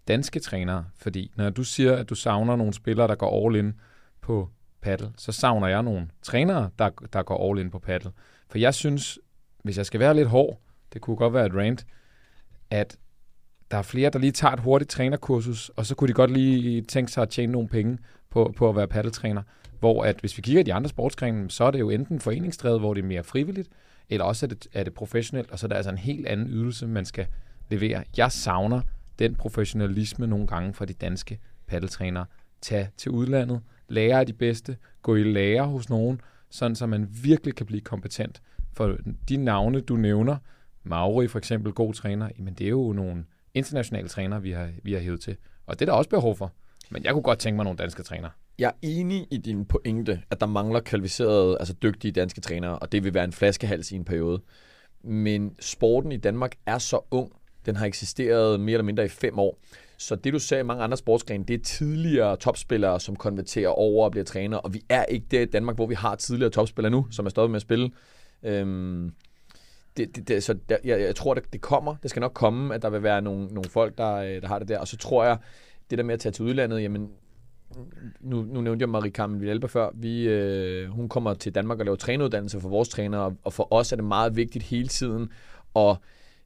danske trænere. Fordi når du siger, at du savner nogle spillere, der går all in på paddle, så savner jeg nogle trænere, der, der går all in på paddle. For jeg synes, hvis jeg skal være lidt hård, det kunne godt være et rant, at der er flere, der lige tager et hurtigt trænerkursus, og så kunne de godt lige tænke sig at tjene nogle penge på, på at være paddeltræner. Hvor at hvis vi kigger i de andre sportsgrene, så er det jo enten foreningsdrevet, hvor det er mere frivilligt, eller også er det, er det professionelt, og så er der altså en helt anden ydelse, man skal levere. Jeg savner den professionalisme nogle gange fra de danske paddeltrænere. Tag til udlandet, lære af de bedste, gå i lære hos nogen, sådan så man virkelig kan blive kompetent. For de navne, du nævner, Mauri for eksempel, god træner, jamen det er jo nogle internationale trænere, vi har, vi har hævet til. Og det er der også behov for. Men jeg kunne godt tænke mig nogle danske trænere. Jeg er enig i din pointe, at der mangler kvalificerede, altså dygtige danske trænere, og det vil være en flaskehals i en periode. Men sporten i Danmark er så ung. Den har eksisteret mere eller mindre i fem år. Så det, du ser i mange andre sportsgrene, det er tidligere topspillere, som konverterer over og bliver træner. Og vi er ikke der i Danmark, hvor vi har tidligere topspillere nu, som er stoppet med at spille. Øhm, det, det, det, så der, jeg, jeg tror, det, det kommer. Det skal nok komme, at der vil være nogle, nogle folk, der, øh, der har det der. Og så tror jeg, det der med at tage til udlandet, jamen, nu, nu nævnte jeg Marie Carmen Villalba før. Vi, øh, hun kommer til Danmark og laver træneruddannelse for vores trænere, og for os er det meget vigtigt hele tiden at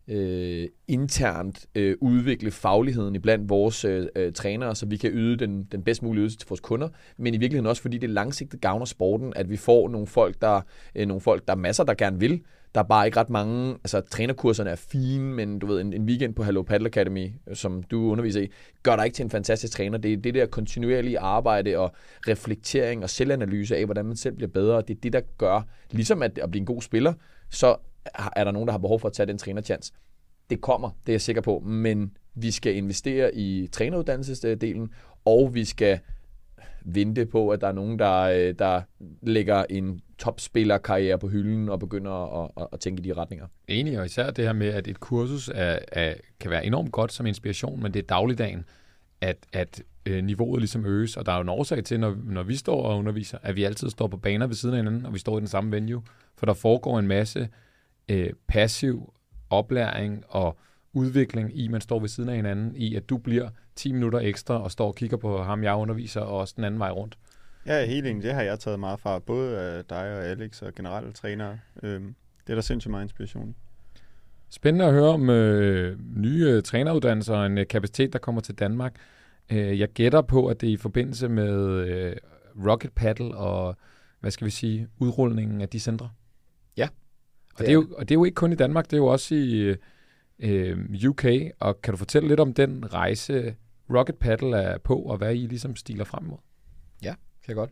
øh, internt øh, udvikle fagligheden i blandt vores øh, øh, trænere, så vi kan yde den, den bedst mulige ydelse til vores kunder, men i virkeligheden også fordi det langsigtet gavner sporten, at vi får nogle folk, der, øh, nogle folk, der er masser, der gerne vil, der er bare ikke ret mange, altså trænerkurserne er fine, men du ved, en, en weekend på Hello Paddle Academy, som du underviser i, gør dig ikke til en fantastisk træner. Det er det der kontinuerlige arbejde og reflektering og selvanalyse af, hvordan man selv bliver bedre. Det er det, der gør, ligesom at, at blive en god spiller, så er der nogen, der har behov for at tage den trænerchance. Det kommer, det er jeg sikker på, men vi skal investere i træneruddannelsesdelen, og vi skal vente på, at der er nogen, der, øh, der lægger en topspillerkarriere på hylden og begynder at, at, at tænke i de retninger. Enig, og især det her med, at et kursus er, er, kan være enormt godt som inspiration, men det er dagligdagen, at, at øh, niveauet ligesom øges. Og der er jo en årsag til, når, når vi står og underviser, at vi altid står på baner ved siden af hinanden, og vi står i den samme venue. For der foregår en masse øh, passiv oplæring og udvikling i, man står ved siden af hinanden, i at du bliver 10 minutter ekstra og står og kigger på ham, jeg underviser, og også den anden vej rundt. Ja, helt enig. Det har jeg taget meget fra, både af dig og Alex og generelle trænere. Øhm, det er der sindssygt meget inspiration. Spændende at høre om øh, nye øh, træneruddannelser og en øh, kapacitet, der kommer til Danmark. Øh, jeg gætter på, at det er i forbindelse med øh, Rocket Paddle og, hvad skal vi sige, udrulningen af de centre. Ja. Og det, er jo, og det er jo ikke kun i Danmark, det er jo også i øh, UK. Og kan du fortælle lidt om den rejse, Rocket Paddle er på, og hvad I ligesom stiler frem mod? Ja, kan jeg godt.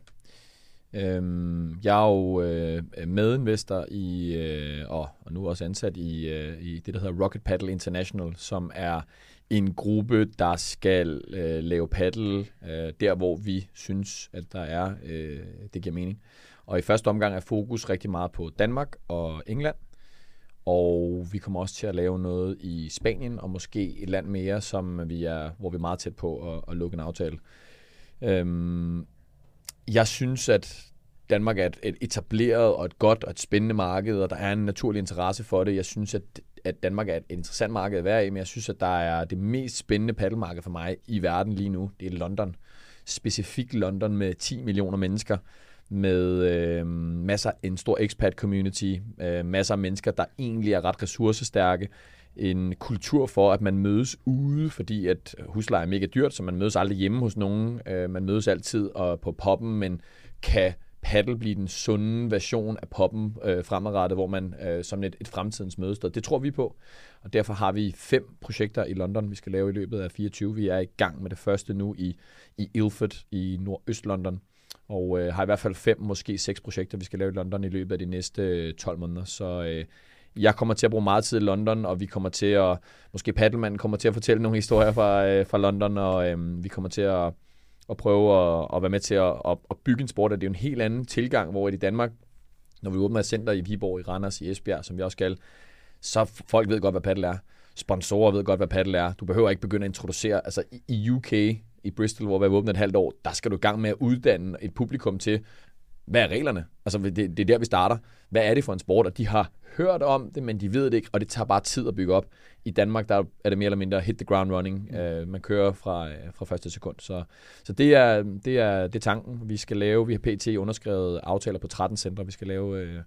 Øhm, jeg er jo øh, medinvestor i, øh, og, og nu også ansat i, øh, i det, der hedder Rocket Paddle International, som er en gruppe, der skal øh, lave paddle øh, der, hvor vi synes, at der er, øh, det giver mening. Og i første omgang er fokus rigtig meget på Danmark og England. Og vi kommer også til at lave noget i Spanien, og måske et land mere, som vi er, hvor vi er meget tæt på at, at lukke en aftale. Øhm, jeg synes, at Danmark er et, et etableret og et godt og et spændende marked, og der er en naturlig interesse for det. Jeg synes, at, at Danmark er et interessant marked at være i, men jeg synes, at der er det mest spændende paddelmarked for mig i verden lige nu. Det er London. Specifikt London med 10 millioner mennesker med øh, masser en stor expat community, øh, masser af mennesker, der egentlig er ret ressourcestærke, en kultur for, at man mødes ude, fordi at husleje er mega dyrt, så man mødes aldrig hjemme hos nogen. Øh, man mødes altid og på poppen, men kan paddle blive den sunde version af poppen øh, fremadrettet, hvor man øh, som et, et fremtidens mødested. Det tror vi på, og derfor har vi fem projekter i London, vi skal lave i løbet af 24. Vi er i gang med det første nu i, i Ilford i nordøst-London, og øh, har i hvert fald fem, måske seks projekter, vi skal lave i London i løbet af de næste øh, 12 måneder. Så øh, jeg kommer til at bruge meget tid i London, og vi kommer til at, måske Paddleman kommer til at fortælle nogle historier fra, øh, fra London, og øh, vi kommer til at, at prøve at, at være med til at, at, at bygge en sport. Det er jo en helt anden tilgang, hvor i Danmark, når vi åbner et center i Viborg, i Randers, i Esbjerg, som vi også skal, så folk ved godt, hvad paddle er. Sponsorer ved godt, hvad paddle er. Du behøver ikke begynde at introducere, altså i UK, i Bristol, hvor vi har åbnet et halvt år, der skal du i gang med at uddanne et publikum til, hvad er reglerne? Altså, det, det er der, vi starter. Hvad er det for en sport? Og de har hørt om det, men de ved det ikke, og det tager bare tid at bygge op. I Danmark, der er det mere eller mindre hit the ground running. Uh, man kører fra, uh, fra første sekund. Så, så det, er, det, er, det er tanken, vi skal lave. Vi har pt. underskrevet aftaler på 13 centre. Vi skal lave uh,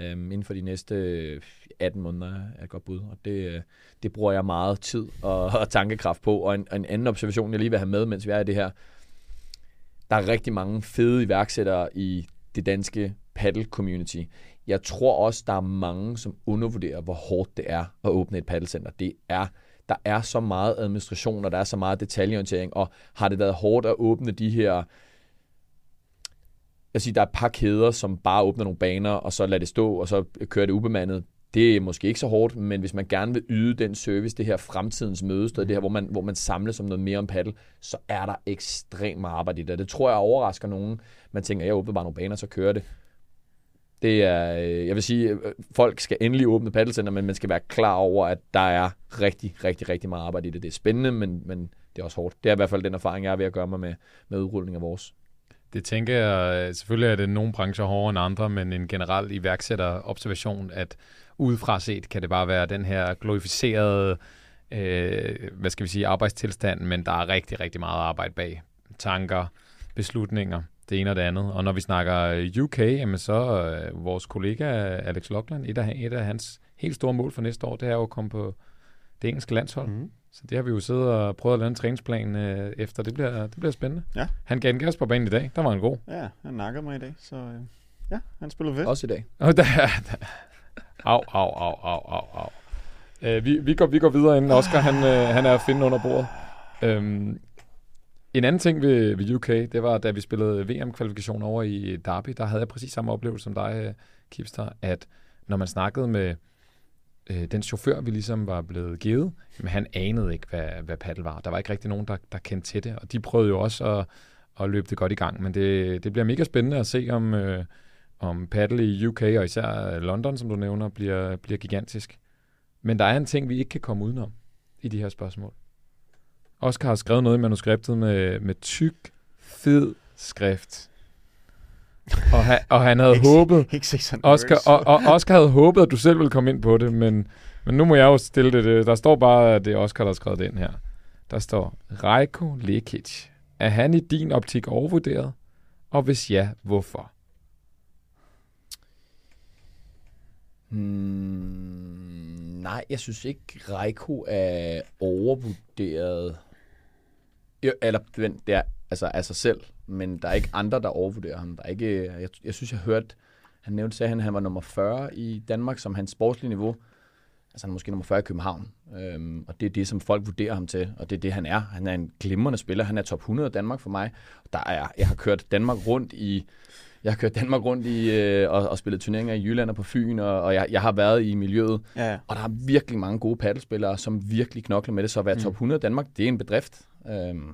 øhm, inden for de næste øh, 18 måneder er et godt bud. Og det, øh, det bruger jeg meget tid og, og tankekraft på. Og en, og en anden observation, jeg lige vil have med, mens vi er i det her. Der er rigtig mange fede iværksættere i det danske paddle community. Jeg tror også, der er mange, som undervurderer, hvor hårdt det er at åbne et paddelcenter. Det er der er så meget administration, og der er så meget detaljeorientering, og har det været hårdt at åbne de her jeg siger, der er et par kæder, som bare åbner nogle baner, og så lader det stå, og så kører det ubemandet. Det er måske ikke så hårdt, men hvis man gerne vil yde den service, det her fremtidens mødested, det her, hvor man, hvor man samles om noget mere om paddle, så er der ekstremt meget arbejde i det. Det tror jeg overrasker nogen. Man tænker, jeg åbner bare nogle baner, så kører det. Det er, øh, jeg vil sige, øh, folk skal endelig åbne paddelcenter, men man skal være klar over, at der er rigtig, rigtig, rigtig meget arbejde i det. Det er spændende, men, men det er også hårdt. Det er i hvert fald den erfaring, jeg er ved at gøre mig med, med udrulling af vores. Det tænker jeg, selvfølgelig er det nogle brancher hårdere end andre, men en generel iværksætter-observation, at udefra set kan det bare være den her glorificerede, øh, hvad skal vi sige, arbejdstilstand, men der er rigtig, rigtig meget arbejde bag. Tanker, beslutninger, det ene og det andet. Og når vi snakker øh, UK, jamen så øh, vores kollega Alex Lockland, et af, et af hans helt store mål for næste år, det er jo at komme på det engelske landshold. Mm. Så det har vi jo siddet og prøvet at lave en træningsplan øh, efter. Det bliver, det bliver spændende. Ja. Han gav en gas på banen i dag. Der var han god. Ja, han nakkede mig i dag, så øh, ja, han spillede fedt. Også i dag. Og der, der. Au, au, au, au, au, au. Øh, vi, vi, går, vi går videre, inden Oscar han, øh, han er at finde under bordet. Øhm, en anden ting ved, ved UK, det var, da vi spillede VM-kvalifikation over i Derby, der havde jeg præcis samme oplevelse som dig, øh, Kipster, at når man snakkede med øh, den chauffør, vi ligesom var blevet givet, men han anede ikke, hvad, hvad paddle var. Der var ikke rigtig nogen, der, der kendte til det, og de prøvede jo også at, at løbe det godt i gang. Men det, det bliver mega spændende at se, om, øh, om paddle i UK, og især London, som du nævner, bliver, bliver gigantisk. Men der er en ting, vi ikke kan komme udenom i de her spørgsmål. Oscar har skrevet noget i manuskriptet med, med tyk, fed skrift. Og han, og han havde Ikke- håbet, Ikke Oscar, og, og Oscar havde håbet, at du selv ville komme ind på det, men, men nu må jeg jo stille det. det. Der står bare, at det er Oscar, der har skrevet det ind her. Der står, Rejko Lekic. Er han i din optik overvurderet? Og hvis ja, hvorfor? Hmm, nej, jeg synes ikke, Reiko er overvurderet. Jo, eller vent, det er altså af sig selv, men der er ikke andre, der overvurderer ham. Der er ikke, jeg, jeg synes, jeg hørte, han nævnte, sagde han, at han var nummer 40 i Danmark som hans sportslige niveau. Altså han er måske nummer 40 i København. Øhm, og det er det, som folk vurderer ham til, og det er det, han er. Han er en glimrende spiller. Han er top 100 i Danmark for mig. Der er, jeg har kørt Danmark rundt i jeg har kørt Danmark rundt i øh, og, og spillet turneringer i Jylland og på Fyn, og, og jeg, jeg har været i miljøet. Ja, ja. Og der er virkelig mange gode paddelspillere, som virkelig knokler med det. Så at være Mm. top 100 i Danmark, det er en bedrift. Øhm,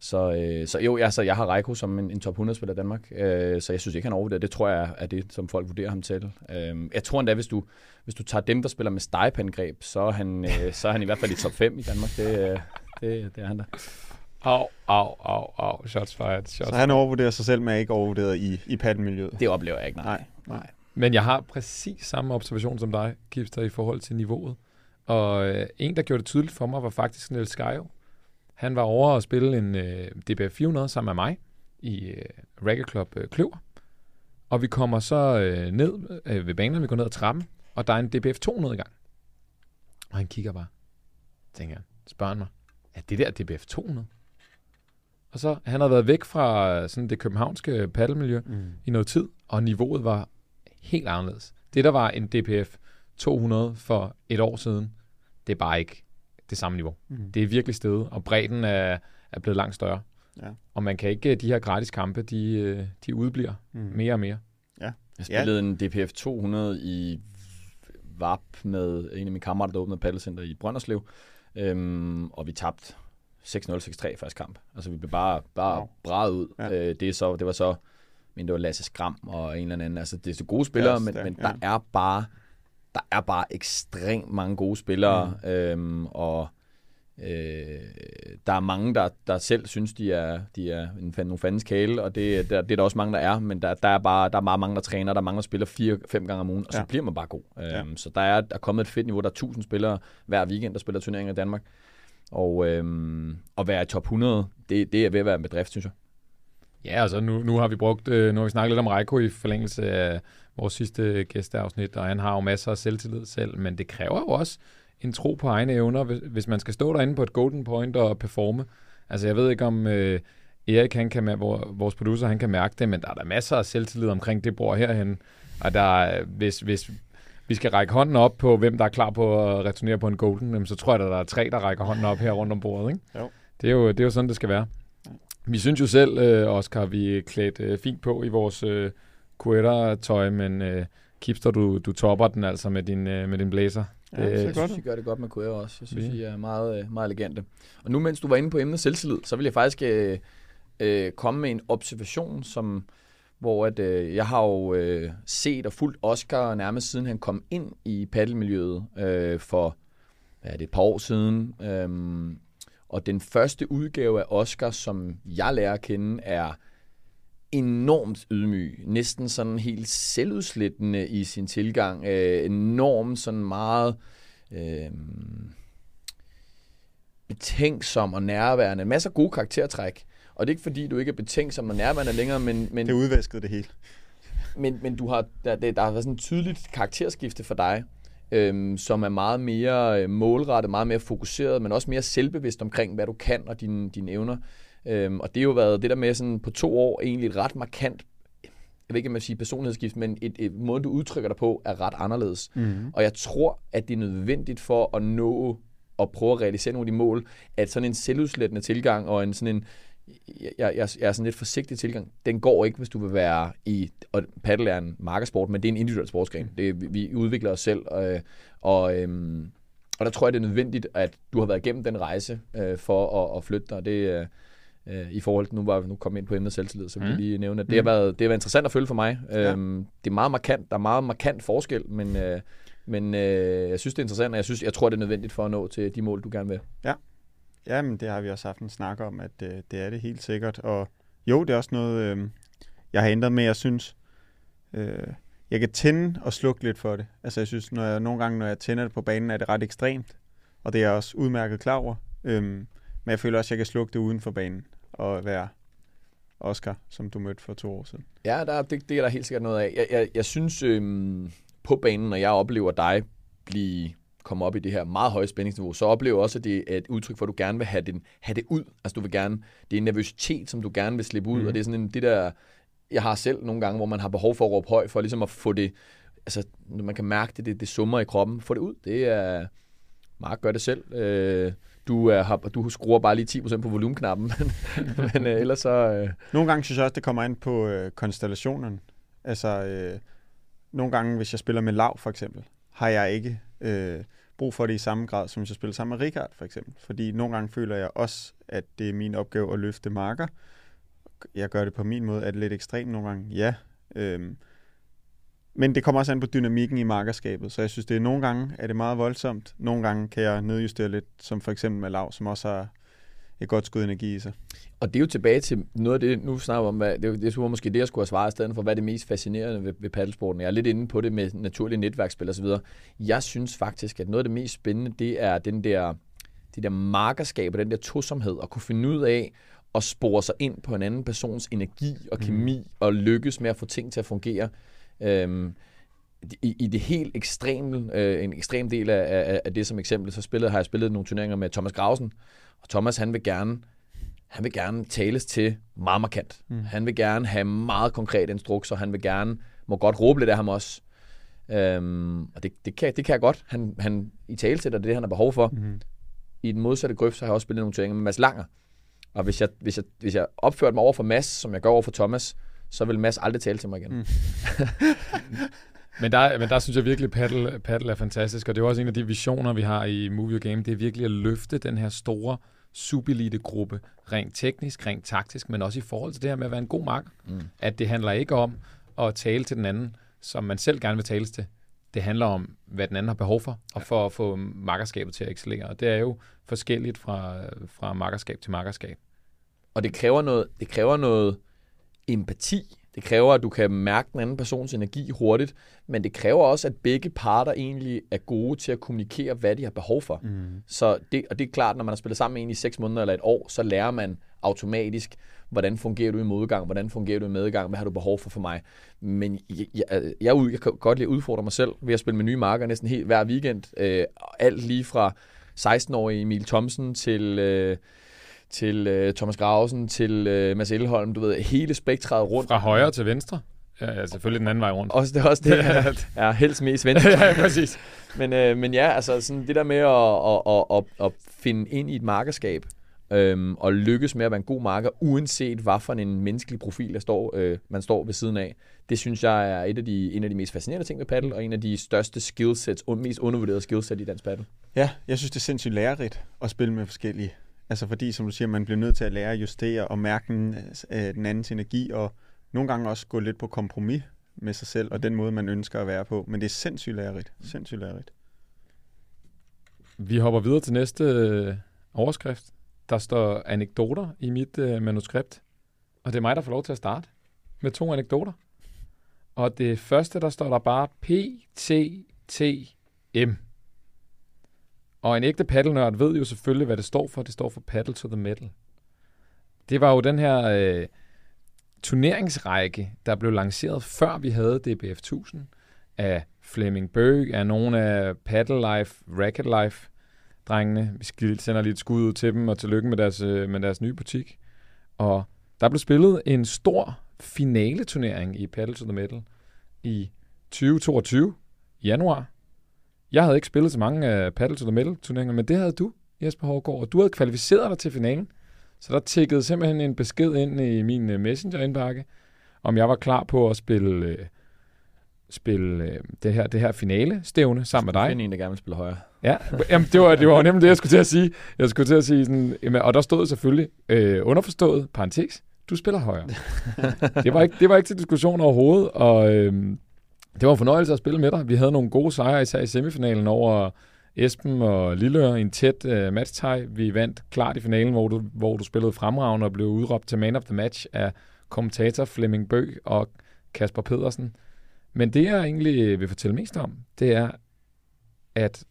så, øh, så jo, altså, jeg har Reiko som en, en top 100-spiller i Danmark, øh, så jeg synes ikke, han er overvurderet. Det tror jeg er det, som folk vurderer ham til. Øh, jeg tror endda, hvis du, hvis du tager dem, der spiller med stegepangreb, så er han, øh, så er han i hvert fald i top 5 i Danmark. Det, øh, det, det er han da. Au, au, au, au. Shots fired. Shots Så han overvurderer sig selv, men er ikke overvurderet i, i paddelmiljøet. Det oplever jeg ikke, nej. Nej, nej. Men jeg har præcis samme observation som dig, Kipster, i forhold til niveauet. Og øh, en, der gjorde det tydeligt for mig, var faktisk Niels Skajo. Han var over at spille en øh, DBF 400 sammen med mig i øh, Racket Club øh, Kløver. Og vi kommer så øh, ned øh, ved banen, vi går ned ad trappen, og der er en DBF 200 i gang. Og han kigger bare. Tænker han, spørger han mig, er det der DBF 200? Og så, han havde været væk fra øh, sådan det københavnske paddelmiljø, Mm. i noget tid, og niveauet var helt anderledes. Det, der var en DPF 200 for et år siden, det er bare ikke det samme niveau. Mm. Det er virkelig steget, og bredden er, er blevet langt større. Ja. Og man kan ikke, de her gratis kampe, de, øh, de udbliver Mm. mere og mere. Jeg spillede en DPF 200 i VAP med en af mine kammerater, der åbnede paddelcenter i Brønderslev. Øhm, og vi tabte 6-0-6-3 første kamp. Altså vi blev bare, bare Wow. braget ud. Ja. Ja. Øh, det, er så, det var så, men det var Lasse Skram og en eller anden. Altså det er så gode spillere, Ja, men, stærkt, men ja. der er bare der er bare ekstremt mange gode spillere, mm. øhm, og øh, der er mange, der, der selv synes, de er, de er en, nogle fandens kæle, og det, der, det er der også mange, der er, men der, der er bare der er meget mange, der træner, der er mange, der spiller fire, fem gange om ugen, og så Ja. bliver man bare god. Ja. Øhm, så der er, der er kommet et fedt niveau, der er 1000 spillere hver weekend, der spiller turneringer i Danmark, og øhm, at være i top 100, det, det er ved at være en bedrift, synes jeg. Ja, altså nu, nu har vi brugt, øh, nu har vi snakket lidt om Reiko i forlængelse af vores sidste gæsteafsnit, og han har jo masser af selvtillid selv, men det kræver jo også en tro på egne evner, hvis, hvis man skal stå derinde på et golden point og performe. Altså jeg ved ikke om øh, Erik, han kan, vores producer, han kan mærke det, men der er der masser af selvtillid omkring det bord herhen. Og der, hvis, hvis vi skal række hånden op på, hvem der er klar på at returnere på en golden, så tror jeg, at der er tre, der rækker hånden op her rundt om bordet. Ikke? Jo. Det, er jo, det er jo sådan, det skal være. Vi synes jo selv, øh, Oscar, vi er klædt øh, fint på i vores øh, tøj men øh, Kipster, du, du topper den altså med din, øh, med din blazer. Ja, det, jeg synes, I gør det godt med Quera også. Jeg synes, ja. I er meget, øh, meget elegante. Og nu, mens du var inde på emnet selvtillid, så vil jeg faktisk øh, øh, komme med en observation, som hvor at, øh, jeg har jo øh, set og fulgt Oscar nærmest siden han kom ind i paddelmiljøet øh, for hvad er det, et par år siden. Øhm, og den første udgave af Oscar, som jeg lærer at kende, er enormt ydmyg. Næsten sådan helt selvudslættende i sin tilgang. Øh, enormt sådan meget øh, betænksom og nærværende. Masser af gode karaktertræk. Og det er ikke fordi, du ikke er betænksom og nærværende længere, men... men det udvaskede det hele. Men, men du har, der, der har været sådan et tydeligt karakterskifte for dig, øhm, som er meget mere øh, målrettet, meget mere fokuseret, men også mere selvbevidst omkring, hvad du kan og dine, dine evner. Øhm, og det har jo været det der med sådan på to år egentlig et ret markant jeg ved ikke, om jeg siger personlighedsskift, men et, et måde, du udtrykker dig på, er ret anderledes. Mm-hmm. Og jeg tror, at det er nødvendigt for at nå og prøve at realisere nogle af de mål, at sådan en selvudslættende tilgang og en sådan en, jeg, jeg, jeg er sådan lidt forsigtig tilgang. Den går ikke, hvis du vil være i, og paddle er en markersport, men det er en individuel sportsgren. Mm. Det, vi udvikler os selv, øh, og, øhm, og der tror jeg, det er nødvendigt, at du har været igennem den rejse øh, for at, at flytte dig. Det, øh, i forhold til, nu var nu kom ind på emnet selvtillid, så vil jeg mm. lige nævne, at det, har mm. været, det har været interessant at følge for mig. Ja. Øhm, det er meget markant, der er meget markant forskel, men, øh, men øh, jeg synes, det er interessant, og jeg, synes, jeg tror, det er nødvendigt for at nå til de mål, du gerne vil. Ja, Ja, men det har vi også haft en snak om, at øh, det er det helt sikkert. Og jo, det er også noget, øh, jeg har ændret med. Jeg synes, øh, jeg kan tænde og slukke lidt for det. Altså jeg synes, når jeg, nogle gange, når jeg tænder det på banen, er det ret ekstremt. Og det er jeg også udmærket klar over. Øh, men jeg føler også, at jeg kan slukke det uden for banen og være Oscar, som du mødte for to år siden. Ja, der, det, det er der helt sikkert noget af. Jeg, jeg, jeg synes, øh, på banen, når jeg oplever dig blive komme op i det her meget høje spændingsniveau, så oplever også, at det er et udtryk for, at du gerne vil have, den, have det ud. Altså du vil gerne, det er en nervøsitet, som du gerne vil slippe ud, mm. og det er sådan en, det der, jeg har selv nogle gange, hvor man har behov for at råbe højt, for ligesom at få det, altså når man kan mærke det, det, det summer i kroppen, få det ud. Det er, Mark gør det selv. Øh, du, er, har, du skruer bare lige 10% på volumeknappen, men, men øh, ellers så... Øh... Nogle gange synes jeg også, det kommer ind på øh, konstellationen. Altså, øh, nogle gange, hvis jeg spiller med lav for eksempel, har jeg ikke øh, brug for det i samme grad, som hvis jeg spiller sammen med Richard for eksempel. Fordi nogle gange føler jeg også, at det er min opgave at løfte marker. Jeg gør det på min måde. Er det lidt ekstremt nogle gange? Ja. Øh, men det kommer også an på dynamikken i markerskabet, så jeg synes, det er nogle gange er det meget voldsomt. Nogle gange kan jeg nedjustere lidt, som for eksempel med Lav, som også har et godt skud energi i sig. Og det er jo tilbage til noget af det, nu snakker om, hvad, det, det var måske det, jeg skulle have svaret i stedet for, hvad er det mest fascinerende ved, ved paddelsporten. Jeg er lidt inde på det med naturlige netværksspil og så videre. Jeg synes faktisk, at noget af det mest spændende, det er den der, det der markerskab og den der tosomhed, at kunne finde ud af at spore sig ind på en anden persons energi og mm. kemi, mm. og lykkes med at få ting til at fungere. Øhm, i, i det helt ekstreme, øh, en ekstrem del af, af, af det som eksempel, så spillede, har jeg spillet nogle turneringer med Thomas Grausen, Thomas han vil gerne han vil gerne tales til meget markant. Mm. Han vil gerne have meget konkret instrukser. Han vil gerne, må godt råbe lidt af ham også. Øhm, og det, det, kan, det kan jeg godt. Han, han i tale til det, det han har behov for. Mm. I den modsatte grøft, så har jeg også spillet nogle turneringer med Mads Langer. Og hvis jeg, hvis, jeg, hvis jeg opførte mig over for Mads, som jeg gør over for Thomas, så vil Mads aldrig tale til mig igen. Mm. men, der, men der synes jeg virkelig, paddle, paddle er fantastisk, og det er også en af de visioner, vi har i Movie Game, det er virkelig at løfte den her store subelite-gruppe, rent teknisk, rent taktisk, men også i forhold til det her med at være en god marker. Mm. At det handler ikke om at tale til den anden, som man selv gerne vil tales til. Det handler om, hvad den anden har behov for, og for at få markerskabet til at excellere. Og det er jo forskelligt fra, fra markerskab til markerskab. Og det kræver noget, det kræver noget empati Det kræver, at du kan mærke den anden persons energi hurtigt, men det kræver også, at begge parter egentlig er gode til at kommunikere, hvad de har behov for. Mm. Så det, og det er klart, når man har spillet sammen med en i seks måneder eller et år, så lærer man automatisk, hvordan fungerer du i modgang, hvordan fungerer du i medgang, hvad har du behov for for mig. Men jeg, jeg, jeg, jeg kan godt lide at udfordre mig selv ved at spille med nye marker næsten helt hver weekend. Øh, alt lige fra 16-årige Emil Thomsen til... Øh, til øh, Thomas Grausen, til øh, Mads Elholm, du ved, hele spektret rundt. Fra højre til venstre? Ja, ja selvfølgelig den anden vej rundt. Også det, også det. ja, helst mest venstre. ja, præcis. Men, øh, men ja, altså sådan det der med at, at, at, at, at finde ind i et markerskab, øhm, og lykkes med at være en god marker, uanset hvad for en menneskelig profil der står, øh, man står ved siden af. Det synes jeg er et af de, en af de mest fascinerende ting ved paddle, og en af de største skillsets, og mest undervurderede skillset i dansk paddle. Ja, jeg synes, det er sindssygt lærerigt at spille med forskellige. Altså fordi, som du siger, man bliver nødt til at lære at justere og mærke den, øh, den andens energi, og nogle gange også gå lidt på kompromis med sig selv, og den måde, man ønsker at være på. Men det er sindssygt lærerigt. Sindssygt lærerigt. Vi hopper videre til næste øh, overskrift. Der står anekdoter i mit øh, manuskript, og det er mig, der får lov til at starte med to anekdoter. Og det første, der står der bare PTTM. Og en ægte paddelnørd ved jo selvfølgelig, hvad det står for. Det står for Paddle to the Metal. Det var jo den her øh, turneringsrække, der blev lanceret før vi havde DBF 1000 af Fleming Bøg, af nogle af Paddle Life, Racket Life drengene. Vi sender lige et skud ud til dem, og tillykke med deres, øh, med deres nye butik. Og der blev spillet en stor finale-turnering i Paddle to the Metal i 2022, januar. Jeg havde ikke spillet så mange af Paddle to the Metal turneringer, men det havde du, Jesper Hårgaard, og du havde kvalificeret dig til finalen. Så der tækkede simpelthen en besked ind i min øh, messenger-indbakke, om jeg var klar på at spille, øh, spille øh, det, her, det her finale-stævne sammen med dig. Finde en, der gerne vil spille højere. Ja, jamen, det, var, det var nemlig det, jeg skulle til at sige. Jeg skulle til at sige sådan, jamen, og der stod selvfølgelig øh, underforstået, parentes, du spiller højere. det, var ikke, det var ikke til diskussion overhovedet, og øh, det var en fornøjelse at spille med dig. Vi havde nogle gode sejre, især i semifinalen over Esben og Lillør i en tæt øh, uh, matchtej. Vi vandt klart i finalen, hvor du, hvor du spillede fremragende og blev udråbt til man of the match af kommentator Flemming Bøg og Kasper Pedersen. Men det, jeg egentlig vil fortælle mest om, det er, at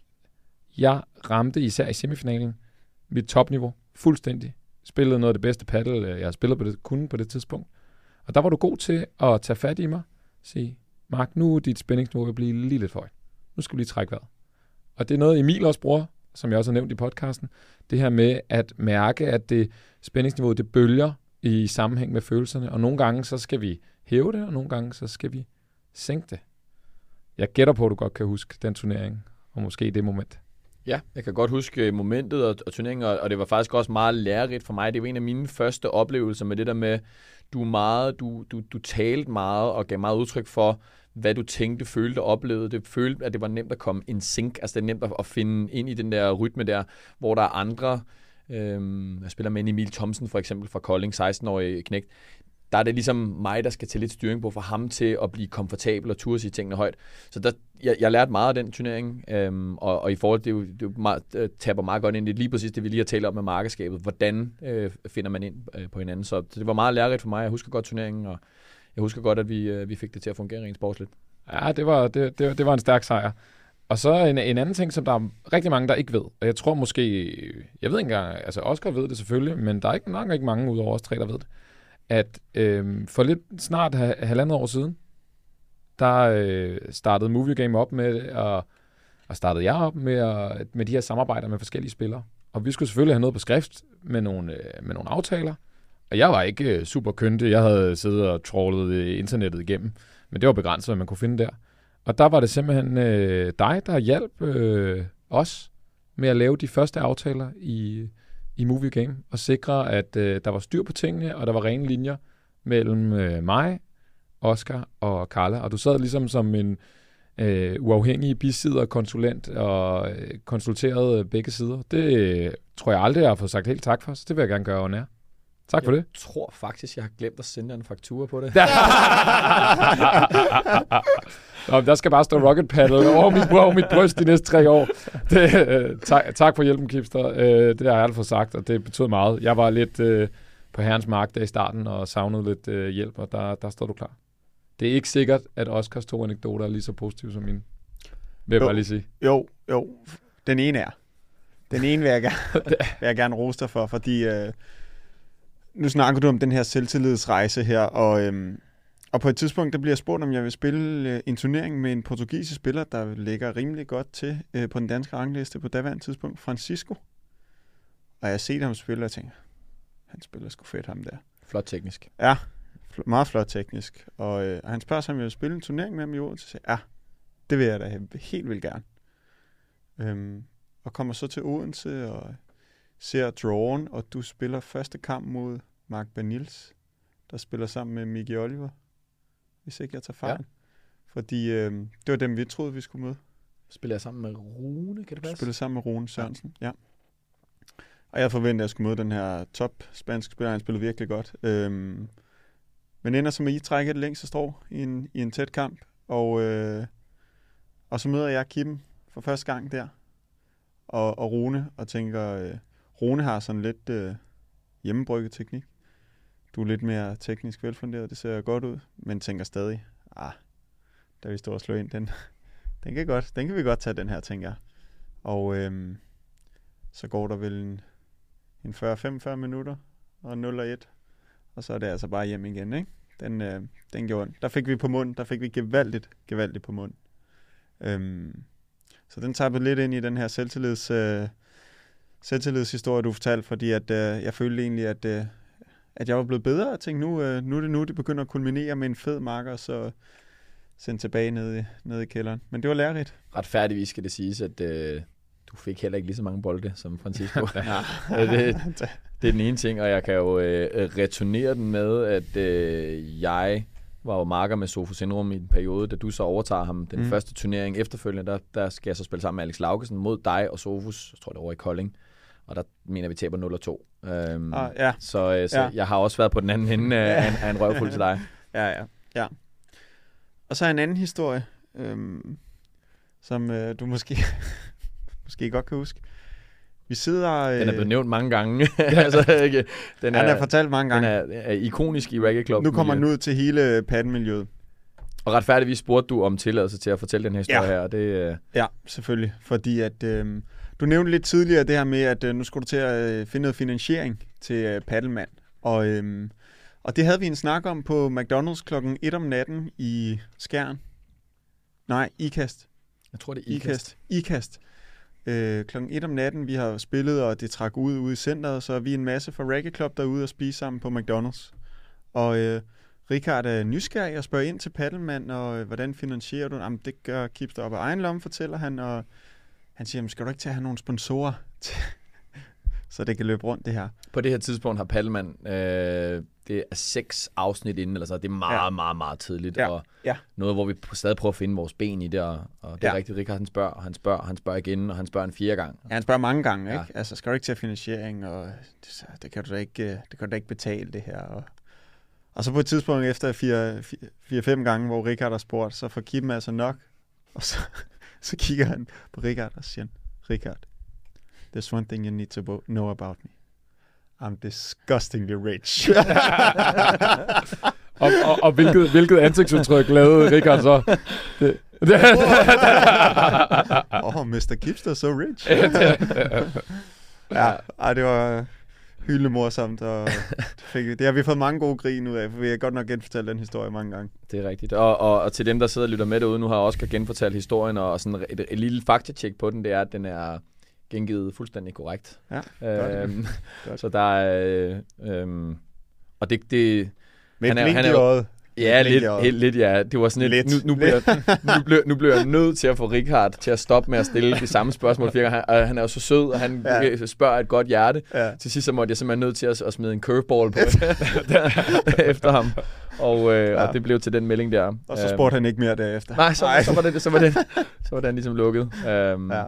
jeg ramte især i semifinalen mit topniveau fuldstændig. Spillede noget af det bedste paddle, øh, jeg har spillet på det, kunne på det tidspunkt. Og der var du god til at tage fat i mig, sige, Mark, nu er dit spændingsniveau vil blive lige lidt for højt. Nu skal vi lige trække vejret. Og det er noget, Emil også bruger, som jeg også har nævnt i podcasten. Det her med at mærke, at det spændingsniveau det bølger i sammenhæng med følelserne. Og nogle gange så skal vi hæve det, og nogle gange så skal vi sænke det. Jeg gætter på, at du godt kan huske den turnering, og måske det moment. Ja, jeg kan godt huske øh, momentet og, og turneringen, og, og det var faktisk også meget lærerigt for mig. Det var en af mine første oplevelser med det der med, du meget, du, du, du talte meget og gav meget udtryk for, hvad du tænkte, følte og oplevede. Det følte, at det var nemt at komme en sync, altså det er nemt at finde ind i den der rytme der, hvor der er andre, øh, jeg spiller med en Emil Thomsen for eksempel fra Kolding, 16-årig knægt, der er det ligesom mig, der skal til lidt styring på for ham til at blive komfortabel og turde sige tingene højt. Så der, jeg, jeg lærte meget af den turnering, øhm, og, og i forhold til, det, det, det meget, øh, taber meget godt ind i lige præcis det, vi lige har talt om med markedskabet. Hvordan øh, finder man ind øh, på hinanden? Så det var meget lærerigt for mig. Jeg husker godt turneringen, og jeg husker godt, at vi, øh, vi fik det til at fungere rent sportsligt. Ja, det var, det, det, det var en stærk sejr. Og så en, en anden ting, som der er rigtig mange, der ikke ved. Og jeg tror måske, jeg ved ikke engang, altså Oscar ved det selvfølgelig, men der er ikke nok ikke mange ud over os tre, der ved det. At øh, for lidt snart halvandet år siden, der øh, startede Movie Game op med, at, og startede jeg op med, at, med de her samarbejder med forskellige spillere. Og vi skulle selvfølgelig have noget på skrift med nogle, øh, med nogle aftaler. Og jeg var ikke øh, super kønte. Jeg havde siddet og trawlet øh, internettet igennem. Men det var begrænset, hvad man kunne finde der. Og der var det simpelthen øh, dig, der hjalp øh, os med at lave de første aftaler i, i Movie Game, og sikre, at øh, der var styr på tingene, og der var rene linjer mellem øh, mig, Oscar og Carla. Og du sad ligesom som en øh, uafhængig bisider konsulent og øh, konsulterede øh, begge sider. Det øh, tror jeg aldrig, jeg har fået sagt helt tak for, så det vil jeg gerne gøre under. Tak for jeg det. Jeg tror faktisk, jeg har glemt at sende en faktura på det. Nå, der skal bare stå rocket paddle over mit, over mit bryst de næste tre år. Det, øh, tak, tak for hjælpen, Kipster. Øh, det har jeg fået sagt, og det betød meget. Jeg var lidt, øh, på herrens mark der i starten og savnede lidt øh, hjælp, og der, der står du klar. Det er ikke sikkert, at Oscars to anekdoter er lige så positive som mine. Vil jeg Jo. bare lige sige. Jo, jo. Den ene er. Den ene vil jeg gerne, vil jeg gerne rose dig for, fordi øh, nu snakker du om den her selvtillidsrejse her, og, øhm, og på et tidspunkt, der bliver jeg spurgt, om jeg vil spille øh, en turnering med en portugisisk spiller, der ligger rimelig godt til øh, på den danske rangliste på daværende tidspunkt, Francisco. Og jeg har set ham spille, og jeg tænker, han spiller sgu fedt ham der. Flot teknisk. Fl- meget flot teknisk. Og, øh, og han spørger sig, om jeg vil spille en turnering med ham i Odense. Så siger ja, det vil jeg da helt vildt gerne. Øhm, og kommer så til Odense og ser drawen, og du spiller første kamp mod Mark Banils, der spiller sammen med Miki Oliver, hvis ikke jeg tager fejl. Ja. Ja. Fordi øh, det var dem, vi troede, vi skulle møde. Spiller jeg sammen med Rune, kan det passe? Spillede sammen med Rune Sørensen, ja. Og jeg forventede, at jeg skulle møde den her top spanske spiller. Han spillede virkelig godt. Øhm, men ender som I trækker det længste strå i en, i en tæt kamp. Og, øh, og så møder jeg Kim for første gang der. Og, og Rune, og tænker, øh, Rune har sådan lidt øh, hjemmebrygget teknik. Du er lidt mere teknisk velfunderet, det ser godt ud, men tænker stadig, ah, da vi står og slår ind, den, den, kan godt, den kan vi godt tage, den her, tænker jeg. Og øhm, så går der vel en, en 40-45 minutter, og 0 og 1. Og så er det altså bare hjem igen, ikke? Den, øh, den gjorde. Der fik vi på mund, der fik vi gevaldigt, gevaldigt på mund. Øhm, så den tager lidt ind i den her selvtillids, øh, selvtillidshistorie, du fortalte, fordi at, øh, jeg følte egentlig, at, øh, at jeg var blevet bedre. Jeg tænkte, nu, øh, nu er det nu, det begynder at kulminere med en fed marker, så sendt tilbage ned i, ned i kælderen. Men det var lærerigt. Retfærdigvis skal det siges, at øh, du fik heller ikke lige så mange bolde som Francisco. Ja. det, det er den ene ting, og jeg kan jo øh, returnere den med, at øh, jeg var jo marker med Sofus Syndrom i en periode, da du så overtager ham den Mm. mm. første turnering efterfølgende, der, der skal jeg så spille sammen med Alex Laugesen mod dig og Sofus, jeg tror det var over i Kolding, og der mener vi taber 0 2. Øhm, Ah, ja, Så, øh, så Ja. jeg har også været på den anden ende af, af, en- af en røvfuld til dig. ja, ja, ja. Og så en anden historie, øhm, som øh, du måske, måske godt kan huske. Vi sidder... Øh, Den er blevet nævnt mange gange. altså, ikke? Den er, er fortalt mange den gange. er, er ikonisk i Reggae Club. Nu kommer den ud til hele paddenmiljøet. Og retfærdigvis spurgte du om tilladelse til at fortælle den her historie Ja. her, og det, øh, Ja, selvfølgelig. Fordi at, øh, du nævnte lidt tidligere det her med, at øh, nu skulle du til at øh, finde noget finansiering til øh, Paddelmand. Og, øh, og det havde vi en snak om på McDonald's klokken 1 om natten i Skjern. Nej, IKAST. jeg tror det er IKAST. IKAST. Øh, klokken 1 om natten, vi har spillet, og det trak ud ude i centret, så er vi en masse fra Reggae Club derude og spise sammen på McDonald's. Og øh, Richard er nysgerrig og spørger ind til Paddelmand, og øh, hvordan finansierer du? Jamen, det gør Kipster op af egen lomme, fortæller han, og han siger, "Jamen, skal du ikke til at have nogle sponsorer, til, så det kan løbe rundt det her? På det her tidspunkt har Paddelmann, øh, det er seks afsnit inden, eller så det er meget, Ja. meget, meget tidligt. Ja. Og Ja. noget, hvor vi stadig prøver at finde vores ben i det, og, og det er Ja. ja. rigtigt, Richard han spørger, og han spørger, og han spørger igen, og han spørger en fjerde gang. Ja, han spørger mange gange, Ja. ikke? Altså, skal du ikke til finansiering, og det, det kan du da ikke, øh, det kan du da ikke betale det her. Og, og så på et tidspunkt efter 4-5 gange, hvor Richard har spurgt, så får Kim altså nok, og så, så kigger han på Richard og siger, Richard, there's one thing you need to know about me. I'm disgustingly rich. Og, og, og hvilket, hvilket ansigtsudtryk lavede Richard så? Det, oh, Mr. Gipster, so rich. ja, ej, det var hyldende morsomt, og det, fik, det har vi fået mange gode grin ud af, for vi har godt nok genfortalt den historie mange gange. Det er rigtigt. Og, og, og til dem, der sidder og lytter med derude, nu har Oscar genfortalt historien, og sådan et, et lille faktatjek på den, det er, at den er gengivet fuldstændig korrekt. Ja, Øhm, Godt. så der er... Øh, øhm, og det, det, Med Han er- han er. Ja, Lidt lidt, helt, lidt, ja. Det var sådan lidt, Lidt. nu, nu, bliver, nu, bliver, nu bliver jeg nødt til at få Richard til at stoppe med at stille de samme spørgsmål gange. Han, og han er jo så sød, og han Ja. ja. spørger et godt hjerte. Ja. Til sidst så måtte jeg simpelthen nødt til at, at smide en curveball på efter ham. Og, øh, Ja. og det blev til den melding der. Og så spurgte han ikke mere derefter. Nej, så, så, var det, så, var det, så var den ligesom lukket. Um, Ja.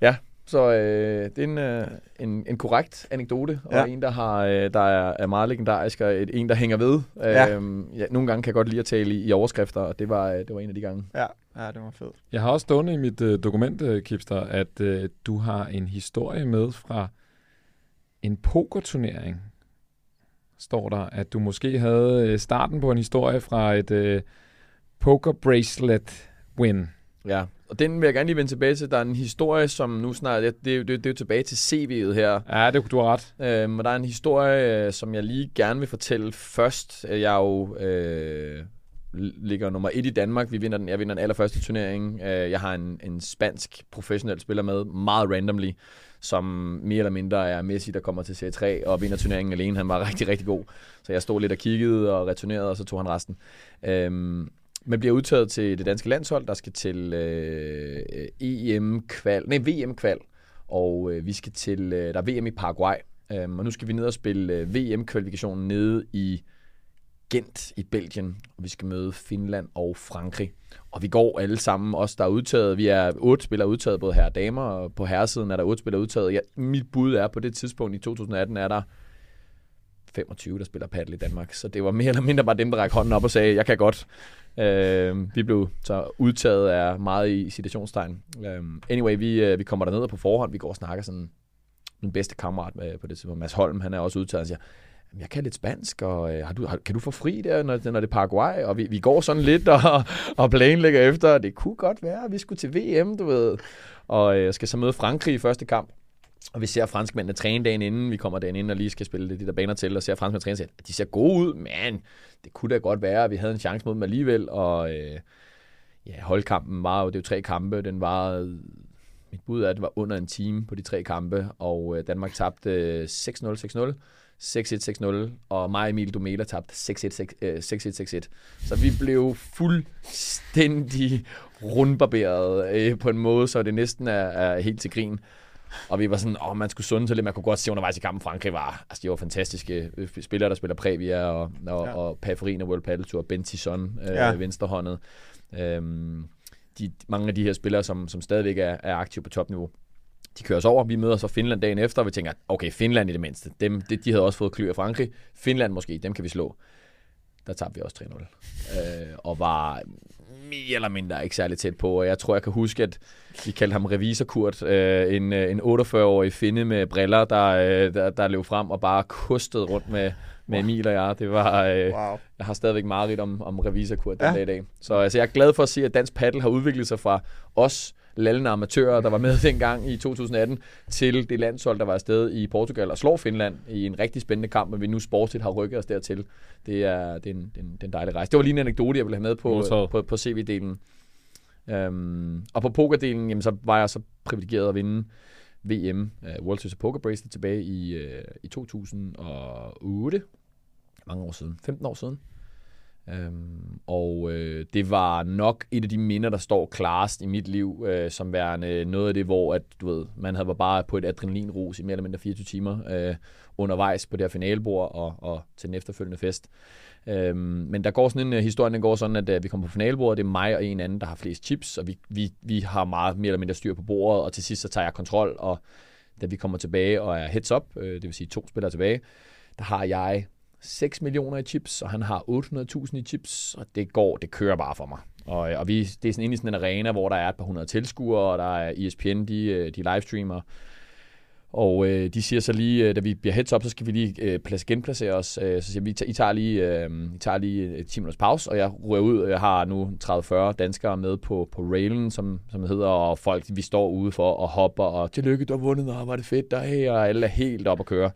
ja. Så øh, det er en, øh, en, en korrekt anekdote, og Ja. en, der, har, øh, der er, er meget legendarisk, og et, en, der hænger ved. Ja. Øhm, ja, nogle gange kan jeg godt lide at tale i, i overskrifter, og det var, øh, det var en af de gange. Ja, ja det var fedt. Jeg har også stående i mit øh, dokument, øh, Kipster, at øh, du har en historie med fra en pokerturnering står der, at du måske havde øh, starten på en historie fra et øh, poker bracelet win. Ja, og den vil jeg gerne lige vende tilbage til. Der er en historie, som nu snart, det, det, det, det er jo tilbage til CV'et her. Ja, det du har ret. Øhm, og der er en historie, øh, som jeg lige gerne vil fortælle først. Jeg er jo øh, ligger nummer et i Danmark. Vi vinder den, jeg vinder den allerførste turnering. Øh, jeg har en, en spansk professionel spiller med, meget randomly, som mere eller mindre er Messi, der kommer til Serie 3 og vinder turneringen alene. Han var rigtig, rigtig god. Så jeg stod lidt og kiggede og returnerede, og så tog han resten. Øhm, men bliver udtaget til det danske landshold, der skal til øh, EM-kval, nej, VM-kval, og øh, vi skal til, øh, der er VM i Paraguay, øh, og nu skal vi ned og spille øh, VM-kvalifikationen nede i Gent i Belgien, og vi skal møde Finland og Frankrig. Og vi går alle sammen, os der er udtaget, vi er otte spillere udtaget, både herre og damer, og på herresiden er der otte spillere udtaget. Ja, mit bud er, på det tidspunkt i 2018 er der 25, der spiller paddle i Danmark. Så det var mere eller mindre bare dem, der rækker hånden op og sagde, jeg kan godt. Øh, vi blev så udtaget af meget i situationstegn. Øh, anyway, vi, øh, vi kommer derned på forhånd. Vi går og snakker sådan min bedste kammerat med, på det tidspunkt, Mads Holm, han er også udtaget. Han siger, jeg kan lidt spansk, og øh, har du, har, kan du få fri der, når, når det er Paraguay? Og vi, vi går sådan lidt og, og planlægger efter, det kunne godt være, at vi skulle til VM, du ved. Og øh, skal så møde Frankrig i første kamp. Og vi ser franskmændene træne dagen inden, vi kommer dagen inden og lige skal spille de der baner til, og ser franskmændene træne sig. De ser gode ud, men det kunne da godt være, at vi havde en chance mod dem alligevel, og øh, ja, holdkampen var jo, det er jo tre kampe, den var, mit bud er, at det var under en time på de tre kampe, og øh, Danmark tabte 6-0, 6-0, 6-1-6-0, og mig og Emil Domela tabte 6-1-6-1. Øh, så vi blev fuldstændig rundbarberet øh, på en måde, så det næsten er, er helt til grin. Og vi var sådan, åh, man skulle sunde sig lidt. Man kunne godt se undervejs i kampen, Frankrig var, altså de var fantastiske øh, spillere, der spiller Previa og, og, ja. og Paferin og World Paddle Tour, Ben Tison, øh, ja. venstrehåndet. Øhm, de, mange af de her spillere, som, som stadigvæk er, er aktive på topniveau, de kører os over. Vi møder så Finland dagen efter, og vi tænker, okay, Finland i det mindste. Dem, de, de havde også fået klø af Frankrig. Finland måske, dem kan vi slå. Der tabte vi også 3-0. Øh, og var mere eller mindre ikke særlig tæt på. Og jeg tror, jeg kan huske, at vi kaldte ham revisorkurt. Øh, en, øh, en 48-årig finde med briller, der, øh, der, der løb frem og bare kostede rundt med, med. Emil og jeg. Det var, øh, wow. Jeg har stadigvæk meget om, om revisorkurt den ja. dag i dag. Så altså, jeg er glad for at se, at dansk paddle har udviklet sig fra os lallende amatører, der var med dengang i 2018, til det landshold, der var afsted i Portugal og slår Finland i en rigtig spændende kamp, men vi nu sportsligt har rykket os dertil. Det er, det er, en, det er en, en dejlig rejse. Det var lige en anekdote, jeg ville have med på, på, på CV-delen. Um, og på pokerdelen, jamen, så var jeg så privilegeret at vinde VM, uh, World Series Poker Bracelet, tilbage i, uh, i 2008. Mange år siden. 15 år siden. Øhm, og øh, det var nok et af de minder, der står klarest i mit liv, øh, som værende noget af det, hvor at, du ved, man havde var bare på et adrenalinrus i mere eller mindre 24 timer øh, undervejs på det her finalebord og, og til den efterfølgende fest. Øhm, men der går sådan en øh, uh, historie, den går sådan, at uh, vi kommer på finalebordet, det er mig og en anden, der har flest chips, og vi, vi, vi har meget mere eller mindre styr på bordet, og til sidst så tager jeg kontrol, og da vi kommer tilbage og er heads up, øh, det vil sige to spillere tilbage, der har jeg 6 millioner i chips, og han har 800.000 i chips, og det går, det kører bare for mig. Og, øh, og vi, det er sådan inde i sådan en arena, hvor der er et par hundrede tilskuere, og der er ESPN, de, øh, de livestreamer, og øh, de siger så lige, øh, da vi bliver heads up, så skal vi lige øh, genplacere os. Øh, så siger vi, I tager lige, øh, I tager lige 10 minutters pause, og jeg rører ud, og jeg har nu 30-40 danskere med på, på railen, som, som det hedder, og folk, vi står ude for og hopper, og tillykke, du har vundet, og var det fedt, der her, og alle er helt op at køre.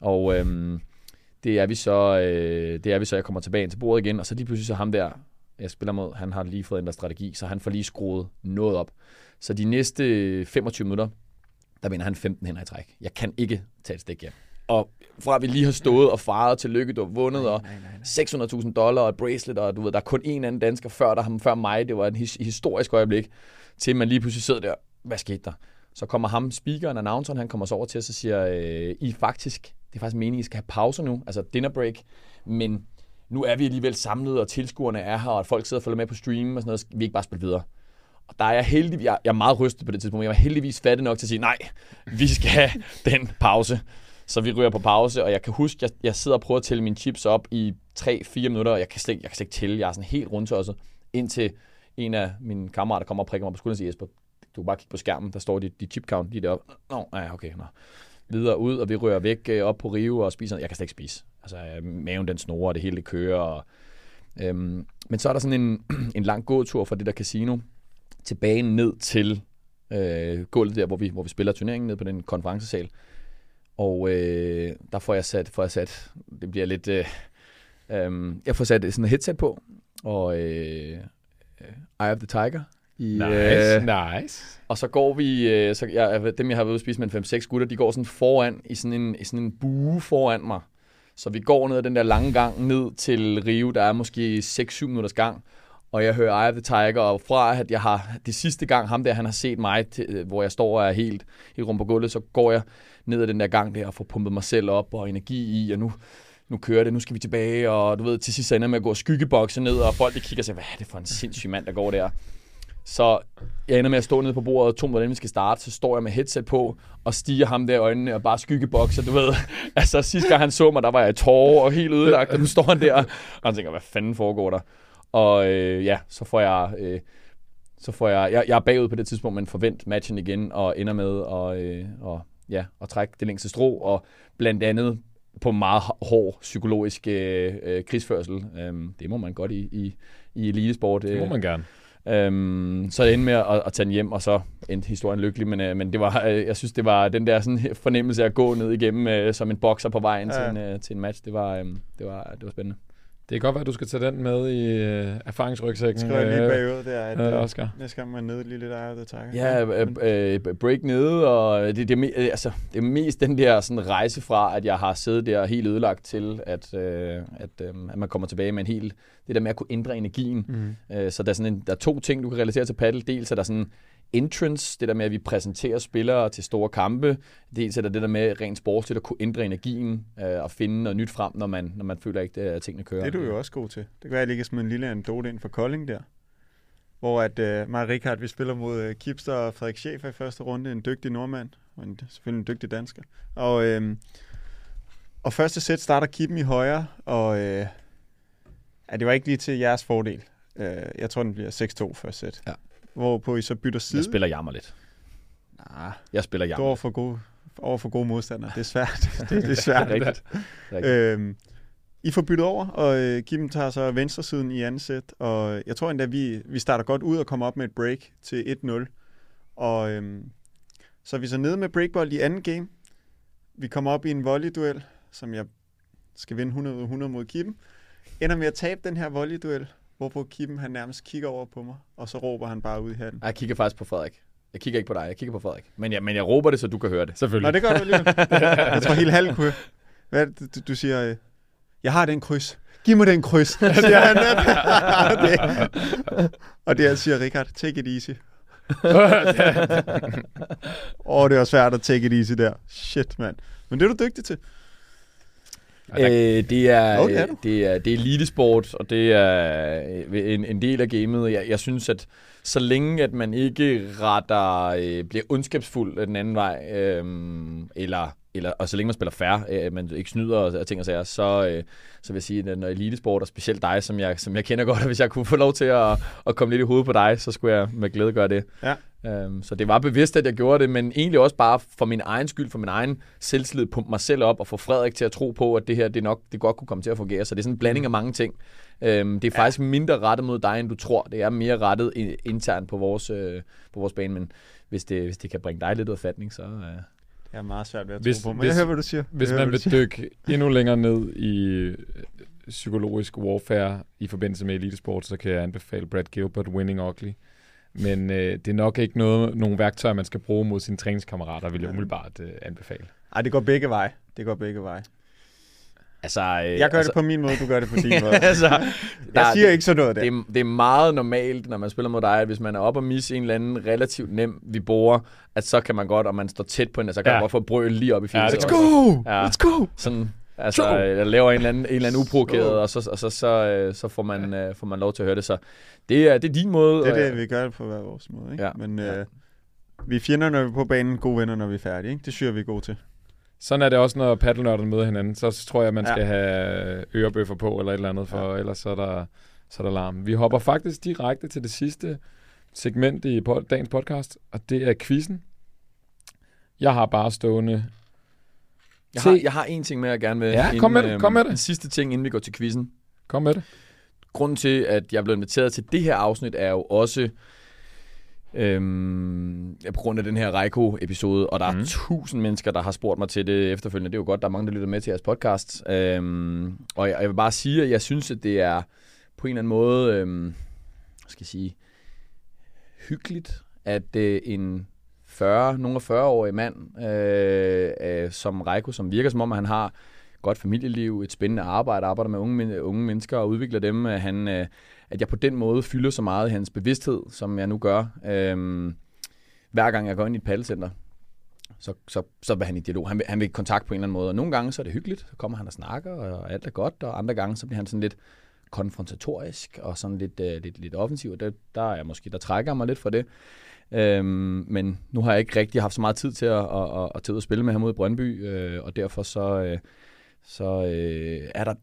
Og øh, det er vi så, øh, det er vi så, jeg kommer tilbage ind til bordet igen, og så lige pludselig så ham der, jeg spiller mod, han har lige fået ændret strategi, så han får lige skruet noget op. Så de næste 25 minutter, der vinder han 15 hænder i træk. Jeg kan ikke tage et stik hjem. Og fra at vi lige har stået og faret til lykke, du har vundet, og 600.000 dollar og et bracelet, og du ved, der er kun en anden dansker før, der ham før mig, det var en his- historisk øjeblik, til man lige pludselig sidder der, hvad skete der? Så kommer ham, speakeren, announceren, han kommer så over til os og siger, øh, I faktisk det er faktisk meningen, I skal have pause nu, altså dinner break, men nu er vi alligevel samlet, og tilskuerne er her, og folk sidder og følger med på stream og sådan noget, vi ikke bare spille videre. Og der er jeg heldig, jeg, jeg er meget rystet på det tidspunkt, jeg var heldigvis fattig nok til at sige, nej, vi skal have den pause. Så vi ryger på pause, og jeg kan huske, jeg, jeg sidder og prøver at tælle mine chips op i 3-4 minutter, og jeg kan slet, jeg kan slet ikke tælle, jeg er sådan helt rundt også, indtil en af mine kammerater kommer og prikker mig på skulderen og siger, Jesper, du kan bare kigge på skærmen, der står dit, dit chip count lige deroppe. Nå, ja, okay, nå. videre ud, og vi rører væk øh, op på Rio og spiser. Jeg kan slet ikke spise. Altså, øh, maven den snorer, og det hele det kører. Og, øhm, men så er der sådan en, en lang gåtur fra det der casino tilbage ned til øh, gulvet der, hvor vi, hvor vi spiller turneringen ned på den konferencesal. Og øh, der får jeg sat, får jeg sat, det bliver lidt, øh, øh, jeg får sat sådan et headset på, og øh, øh Eye of the Tiger. I, Nice, øh, nice. og så går vi, øh, så jeg, dem jeg har været ude at spise med en 5-6 gutter, de går sådan foran, i sådan en, i sådan en bue foran mig. Så vi går ned ad den der lange gang ned til Rio, der er måske 6-7 minutters gang. Og jeg hører Eye of the Tiger, og fra at jeg har, det sidste gang ham der, han har set mig, til, øh, hvor jeg står og er helt, helt rundt på gulvet, så går jeg ned ad den der gang der og får pumpet mig selv op og energi i, og nu, nu kører det, nu skal vi tilbage, og du ved, til sidst ender med at gå og skyggebokse ned, og folk de kigger og siger, hvad er det for en sindssyg mand, der går der? Så jeg ender med at stå nede på bordet, og to inden vi skal starte, så står jeg med headset på, og stiger ham der i øjnene, og bare skyggebokser, du ved. altså sidste gang han så mig, der var jeg i tårer og helt ødelagt, og nu står han der, og han tænker, hvad fanden foregår der? Og øh, ja, så får jeg... Øh, så får jeg, jeg, jeg er bagud på det tidspunkt, men forvent matchen igen, og ender med at, øh, og, ja, at trække det længste strå, og blandt andet på meget hård psykologisk øh, øh, krigsførsel. Øhm, det må man godt i, i, i elitesport. Det må man gerne. Øhm, så jeg endte med at, at tage den hjem, og så endte historien lykkelig, men, øh, men det var, øh, jeg synes, det var den der sådan, fornemmelse af at gå ned igennem øh, som en bokser på vejen. Ja. til, en, øh, til en match. Det var, øh, det var, det var spændende. Det kan godt være, at du skal tage den med i øh, erfaringsrygsækken. Skriver jeg lige øh, bagud der, at øh, øh, Oscar. næste gang man er nede lige lidt of the Tiger. Ja, øh, men- øh, break nede, og det, det, er, øh, altså, det er mest den der sådan, rejse fra, at jeg har siddet der helt ødelagt til, at, øh, at, øh, at man kommer tilbage med en helt... Det der med at kunne ændre energien. Mm. Øh, så der er, sådan en, der er to ting, du kan relatere til paddle. Dels er der sådan entrance, det der med, at vi præsenterer spillere til store kampe. Dels er der det der med rent sportsligt at kunne ændre energien øh, og finde noget nyt frem, når man, når man føler ikke, at tingene kører. Det er du jo også god til. Det kan være, at jeg smide en lille anekdote ind for Kolding der. Hvor at uh, mig og Richard, vi spiller mod uh, Kipster og Frederik Schäfer i første runde. En dygtig nordmand. Og en, selvfølgelig en dygtig dansker. Og, øhm, og første sæt starter Kippen i højre. Og øh, ja, det var ikke lige til jeres fordel. Uh, jeg tror, den bliver 6-2 første sæt. Ja. Hvorpå I så bytter side. Jeg spiller jammer lidt. Nah, Jeg spiller du er jammer. over for gode, over for gode modstandere. Det er svært. det, det er svært. Rigtigt. Rigtigt. Øhm, I får byttet over, og øh, Kim tager så venstre siden i anden sæt, og jeg tror endda, vi, vi starter godt ud og kommer op med et break til 1-0. Og øhm, så er vi så nede med breakball i anden game. Vi kommer op i en volleyduel, som jeg skal vinde 100 ud af 100 mod Kim. Ender med at tabe den her volleyduel, hvorpå Kim han nærmest kigger over på mig, og så råber han bare ud i hatten. Jeg kigger faktisk på Frederik. Jeg kigger ikke på dig, jeg kigger på Frederik. Men jeg, men jeg råber det, så du kan høre det. Nå, Selvfølgelig. det gør du alligevel. jeg tror helt halv kunne. Hvad det, du, du siger, øh, jeg har den kryds. Giv mig den kryds, siger han. det, og det siger Richard, take it easy. Åh, oh, det var svært at take it easy der. Shit, mand. Men det er du dygtig til. Øh, det, er, er du. det, er, det er elitesport, og det er øh, en, en del af gamet. Jeg, jeg synes, at så længe at man ikke retter, øh, bliver ondskabsfuld den anden vej, øh, eller, eller, og så længe man spiller fair, øh, man ikke snyder og, og ting og sager, så, øh, så vil jeg sige, at når elitesport, og specielt dig, som jeg, som jeg kender godt, og hvis jeg kunne få lov til at, at komme lidt i hovedet på dig, så skulle jeg med glæde gøre det. Ja. Øhm, så det var bevidst, at jeg gjorde det, men egentlig også bare for min egen skyld, for min egen selvtillid, pumpe mig selv op og få Frederik til at tro på, at det her det nok det godt kunne komme til at fungere. Så det er sådan en blanding af mange ting. Øhm, det er faktisk mindre rettet mod dig, end du tror. Det er mere rettet i- internt på vores, øh, på vores bane, men hvis det, hvis det kan bringe dig lidt ud af fatning, så... Øh, Det er meget svært ved at Hvis- tro på, men hvis- jeg hører, hvad du siger. Hvis jeg hører, man vil dykke endnu længere ned i øh, psykologisk warfare i forbindelse med elitesport, så kan jeg anbefale Brad Gilbert, Winning Ugly. Men øh, det er nok ikke noget, nogle værktøjer, man skal bruge mod sine træningskammerater, vil jeg umiddelbart øh, anbefale. Ej, det går begge veje. Det går begge veje. Altså, øh, Jeg gør altså, det på min måde, du gør det på din måde. altså, Jeg der- siger ikke sådan noget der. Det er, det er meget normalt, når man spiller mod dig, at hvis man er oppe og misse en eller anden relativt nem vi borer, at så kan man godt, og man står tæt på en, så kan Ja. man godt få brøl lige op i Ja, fjeset. det Let's go! Ja. Let's go! Sådan, altså, Go! jeg laver en eller anden, en eller anden uprovokeret, og, så, og så, så, øh, så får, man, øh, får man lov til at høre det. Så det er, det er din måde. Det er og- det, vi gør det på hver vores måde. Ikke? Ja. Men øh, Ja. vi er fjender, når vi er på banen, gode venner, når vi er færdige. Ikke? Det synes jeg, vi er gode til. Sådan er det også, når paddelnørderne møder hinanden. Så, så tror jeg, man Ja. skal have ørebøffer på, eller et eller andet, for ja. ellers så er, der, så er der larm. Vi hopper faktisk direkte til det sidste segment i dagens podcast, og det er quizzen. Jeg har bare stående Jeg har, jeg har en ting med, jeg gerne vil. Ja, kom med det, kom med det. Sidste ting, inden vi går til quizzen. Kom med det. Grunden til, at jeg blev inviteret til det her afsnit, er jo også øhm, på grund af den her Reiko-episode, og der Mhm. er tusind mennesker, der har spurgt mig til det efterfølgende. Det er jo godt, der er mange, der lytter med til jeres podcast. Øhm, og jeg, jeg vil bare sige, at jeg synes, at det er på en eller anden måde, øhm, skal jeg sige, hyggeligt, at øh, en 40, nogle af 40-årig mand, øh, øh, som Reiko, som virker som om, at han har godt familieliv, et spændende arbejde, arbejder med unge, unge mennesker og udvikler dem, han, øh, at jeg på den måde fylder så meget i hans bevidsthed, som jeg nu gør. Øhm, hver gang jeg går ind i et paddelcenter, så, så, så vil han i dialog. Han vil, han vil kontakt på en eller anden måde. Og nogle gange så er det hyggeligt, så kommer han og snakker, og alt er godt, og andre gange så bliver han sådan lidt konfrontatorisk og sådan lidt, øh, lidt, lidt offensiv, og der, der er jeg måske, der trækker jeg mig lidt fra det. Øhm, men nu har jeg ikke rigtig haft så meget tid til at, at, at, at tage ud og spille med ham ude i Brøndby, øh, og derfor så, øh, så øh, er der,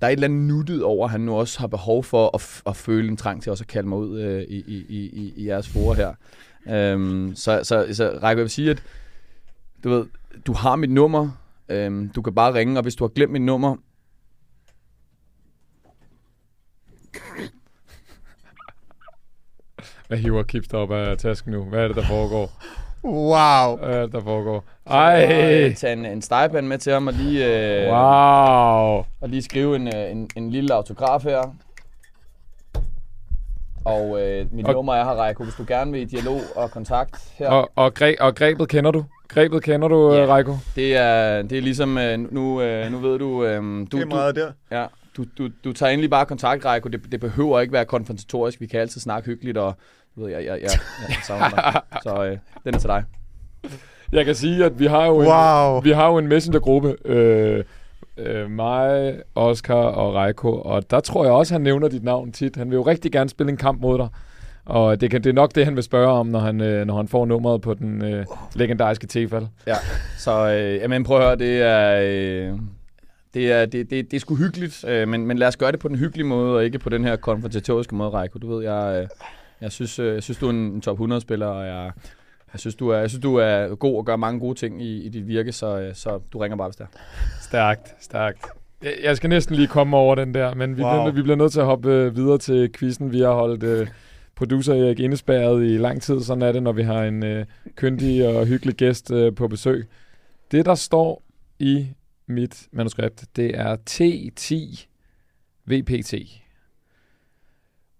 der er et eller andet nuttet over, at han nu også har behov for at, f- at føle en trang til også at kalde mig ud øh, i, i, i, i jeres fore her. Øhm, så, så, så Række, jeg vil sige, at du ved, du har mit nummer, øhm, du kan bare ringe, og hvis du har glemt mit nummer, Hvad hiver Kipster op af tasken nu? Hvad er det, der foregår? Wow. Hvad er det, der foregår? Ej. Ej! tage en, en stegepande med til ham og lige, øh, Wow! og lige skrive en, øh, en, en lille autograf her. Og øh, mit Og- nummer er her, Reiko, hvis du gerne vil i dialog og kontakt her. Og, og, gre- og grebet kender du? Grebet kender du, Ja. yeah. Reiko? Det er, det er ligesom, øh, nu, øh, nu ved du, øh, du, Det er du, meget der. ja, du, du, du tager endelig bare kontakt, Reiko. Det, det behøver ikke være konfrontatorisk. Vi kan altid snakke hyggeligt, og du ved, jeg, jeg, jeg, jeg savner dig. Så øh, den er til dig. Jeg kan sige, at vi har jo Wow. en, vi har jo en messengergruppe. Øh, øh, mig, Oscar og Reiko. Og der tror jeg også, han nævner dit navn tit. Han vil jo rigtig gerne spille en kamp mod dig. Og det, kan, det er nok det, han vil spørge om, når han, øh, når han får nummeret på den øh, legendariske Tefal. Ja, så øh, jamen, prøv at høre, det er... Øh, det er, det, det, det er sgu hyggeligt, øh, men, men lad os gøre det på den hyggelige måde, og ikke på den her konfrontatoriske måde, Reiko. Du ved, jeg, øh, jeg, synes, øh, jeg synes, du er en, top 100-spiller, og jeg, jeg, synes, du er, jeg synes, du er god og gør mange gode ting i, i dit virke, så, øh, så du ringer bare, hvis det er. Stærkt, stærkt. Jeg- skal næsten lige komme over den der, men vi, Wow. bliver, vi bliver nødt til at hoppe øh, videre til quizzen. Vi har holdt øh, producer Erik indespærret i lang tid. Sådan er det, når vi har en øh, kyndig og hyggelig gæst øh, på besøg. Det, der står i mit manuskript, det er T10 VPT.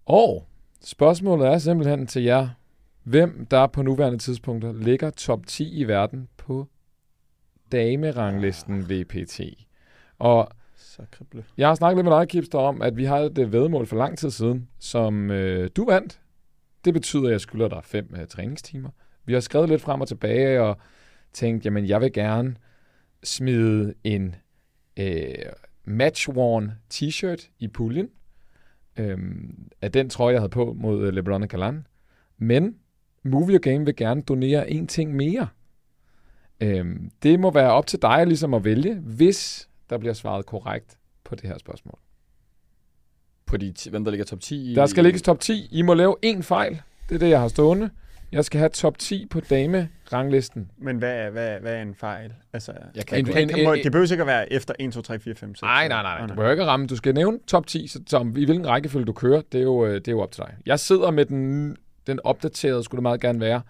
Og spørgsmålet er simpelthen til jer, hvem der på nuværende tidspunkter ligger top 10 i verden på dameranglisten VPT. Og Så krible. jeg har snakket lidt med dig, Kipster, om, at vi har et øh, vedmål for lang tid siden, som øh, du vandt. Det betyder, at jeg skylder dig fem øh, træningstimer. Vi har skrevet lidt frem og tilbage og tænkt, jamen jeg vil gerne smide en øh, match-worn t-shirt i puljen øhm, af den trøje, jeg havde på mod øh, LeBron og Galan. Men Movie og Game vil gerne donere en ting mere. Øhm, det må være op til dig ligesom at vælge, hvis der bliver svaret korrekt på det her spørgsmål. På de, hvem der ligger top 10 i... Der skal ligges top 10. I må lave en fejl. Det er det, jeg har stående. Jeg skal have top 10 på dame-ranglisten. Men hvad er, hvad, er, hvad er en fejl? Altså, Jeg kan En- en- kan, må, det behøver ikke at være efter 1, 2, 3, 4, 5, 6. Nej, nej, nej, nej. Du behøver ikke ramme. Du skal nævne top 10, så, så i hvilken rækkefølge du kører, det er jo, øh, det er jo op til dig. Jeg sidder med den, den opdaterede, skulle det meget gerne være,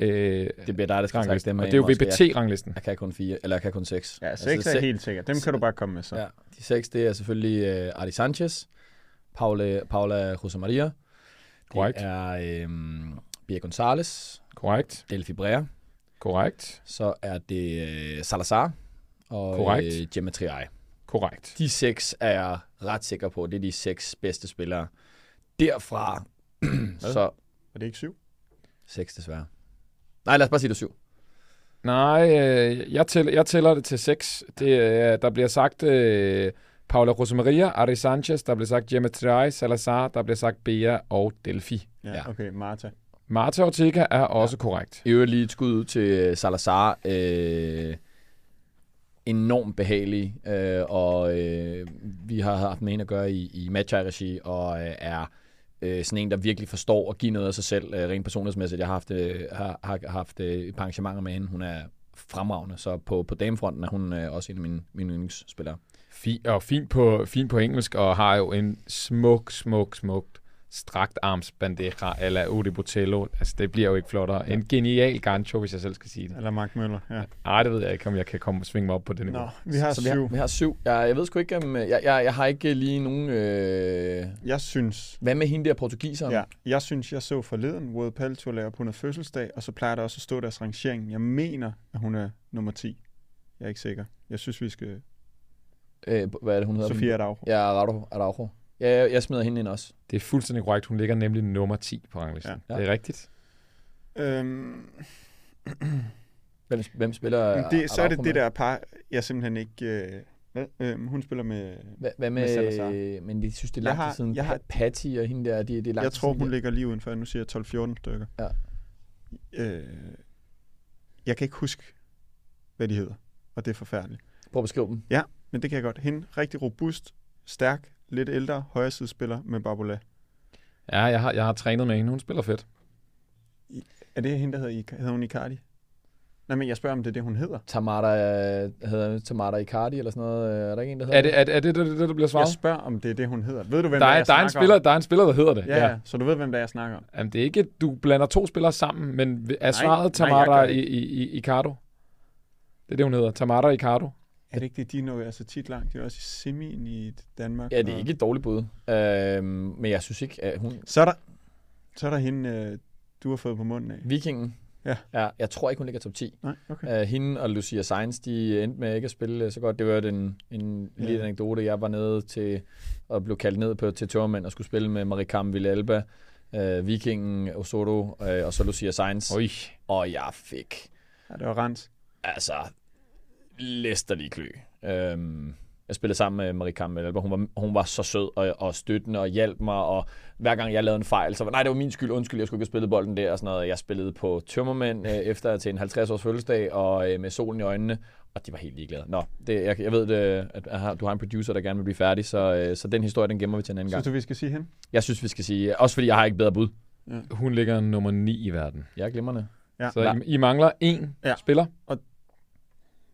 øh, Det bliver dig, der skal trække ranglisten. dem Og det er jo VPT-ranglisten. Jeg kan kun fire, eller jeg kan kun seks. Ja, 6 er helt sikkert. Dem kan du bare komme med så. Ja, de seks, det er selvfølgelig uh, Adi Sanchez, Paula, Paula José Maria, Korrekt. det er um, Bia Gonzalez, Korrekt. Delphi Brea, Korrekt. så er det uh, Salazar og Korrekt. uh, Gemma Triay. Korrekt. De seks er jeg ret sikker på, det er de seks bedste spillere. Derfra, så Er det ikke 7? seks desværre. Nej, lad os bare sige det er syv. Nej, øh, jeg, tæller, jeg tæller det til 6. Det, øh, der bliver sagt øh, Paula Rosemaria, Ari Sanchez, der bliver sagt Gemma Triay, Salazar, der bliver sagt Bea og Delphi. Ja, Ja. okay. Marta. Marta Ortega er også korrekt. I øvrigt lige et skud ud til øh, Salazar. Øh, enormt behagelig, øh, og øh, vi har haft med en at gøre i, i match-regi, og øh, er øh, sådan en, der virkelig forstår at give noget af sig selv, øh, rent personlighedsmæssigt. Jeg har haft, øh, har, har haft øh, arrangementer med hende. Hun er fremragende. Så på, på damefronten er hun øh, også en af mine, mine yndlingsspillere. Fin, og fint på, fint på engelsk, og har jo en smuk, smuk, smukt strakt arms bandeja eller Udi Botello. Altså, det bliver jo ikke flottere. Ja. En genial gancho, hvis jeg selv skal sige det. Eller Mark Møller, ja. Ej, det ved jeg ikke, om jeg kan komme svinge mig op på det niveau. Nå, vi har Så vi syv. har, vi har syv. Jeg, jeg ved sgu ikke, om... Jeg, jeg, jeg har ikke lige nogen... Øh... Jeg synes, Hvad med hende der portugiseren? ja, jeg synes, jeg så forleden World Paltour lave på 100 fødselsdag, og så plejer der også at stå deres rangering. Jeg mener, at hun er nummer 10. Jeg er ikke sikker. Jeg synes, vi skal... Øh, hvad er det, hun hedder? Sofia Araujo. Ja, Araujo. Araujo. Ja, jeg, jeg smider hende ind også. Det er fuldstændig korrekt. Hun ligger nemlig nummer 10 på ranglisten. Ja. Ja. Det er rigtigt. Øhm, Hvem, hvem spiller det, så er det det der par, jeg simpelthen ikke... Øh, hvad? Øhm, hun spiller med... Hvad, hvad med med, men de synes, det er Jeg lang har- siden. jeg har- Patty og hende der, det, det er lang Jeg tror, siden, hun de- ligger lige udenfor. Nu siger jeg 12-14 stykker. Ja. Øh, jeg kan ikke huske, hvad de hedder. Og det er forfærdeligt. Prøv at beskrive dem. Men det kan jeg godt. Hende, rigtig robust, stærk, lidt ældre, højresidespiller med Barbola. Ja, jeg har, jeg har trænet med hende. Hun spiller fedt. Er det hende, der hedder, hedder hun Icardi? Nej, men jeg spørger, om det er det, hun hedder. Tamara, hedder Tamara Icardi eller sådan noget. Er der ikke en, der hedder Er det, er, er det, det, det, der bliver Jeg svaret? spørger, om det er det, hun hedder. Ved du, hvem Der er, jeg der, er en spiller, om? der er en spiller, der hedder det. Ja, ja, så du ved, hvem det er, jeg snakker om. Jamen, det er ikke, du blander to spillere sammen, men er svaret nej, Tamara jeg gør i, i, i, Icardo? Det er det, hun hedder. Tamara Icardo. Er det ikke det, de når altså tit langt? Det er også i semien i Danmark. Ja, det er og- ikke et dårligt bud. Øh, men jeg synes ikke, at hun... Så er der, så er der hende, øh, du har fået på munden af. Vikingen. Ja. ja. Jeg tror ikke, hun ligger top 10. Nej, okay. Uh, hende og Lucia Sainz, de endte med ikke at spille øh, så godt. Det var en, en Ja. lille anekdote. Jeg var nede til og blev kaldt ned på, til Tørmand og skulle spille med Marikam Villalba, uh, Vikingen, Osoto uh, og så Lucia Sainz. Oj. Og jeg fik Ja, det var rent. altså læsterlig klø. Øhm, jeg spillede sammen med Marie Kammel, hun var, hun var så sød og, og støttende og hjalp mig, og hver gang jeg lavede en fejl, så var nej, det var min skyld, undskyld, jeg skulle ikke have spillet bolden der og sådan noget. Jeg spillede på Tømmermænd øh, efter til en 50-års fødselsdag, og øh, med solen i øjnene, og de var helt ligeglade. Nå, det, jeg, jeg ved, det, at jeg har- du har en producer, der gerne vil blive færdig, så, øh, så den historie, den gemmer vi til en anden Synes gang. du, vi skal sige hende? Jeg synes, vi skal sige, også fordi jeg har ikke bedre bud. Hun ligger nummer 9 i verden. Jeg er glimrende. Ja. Så I, I mangler én Ja. ja. spiller.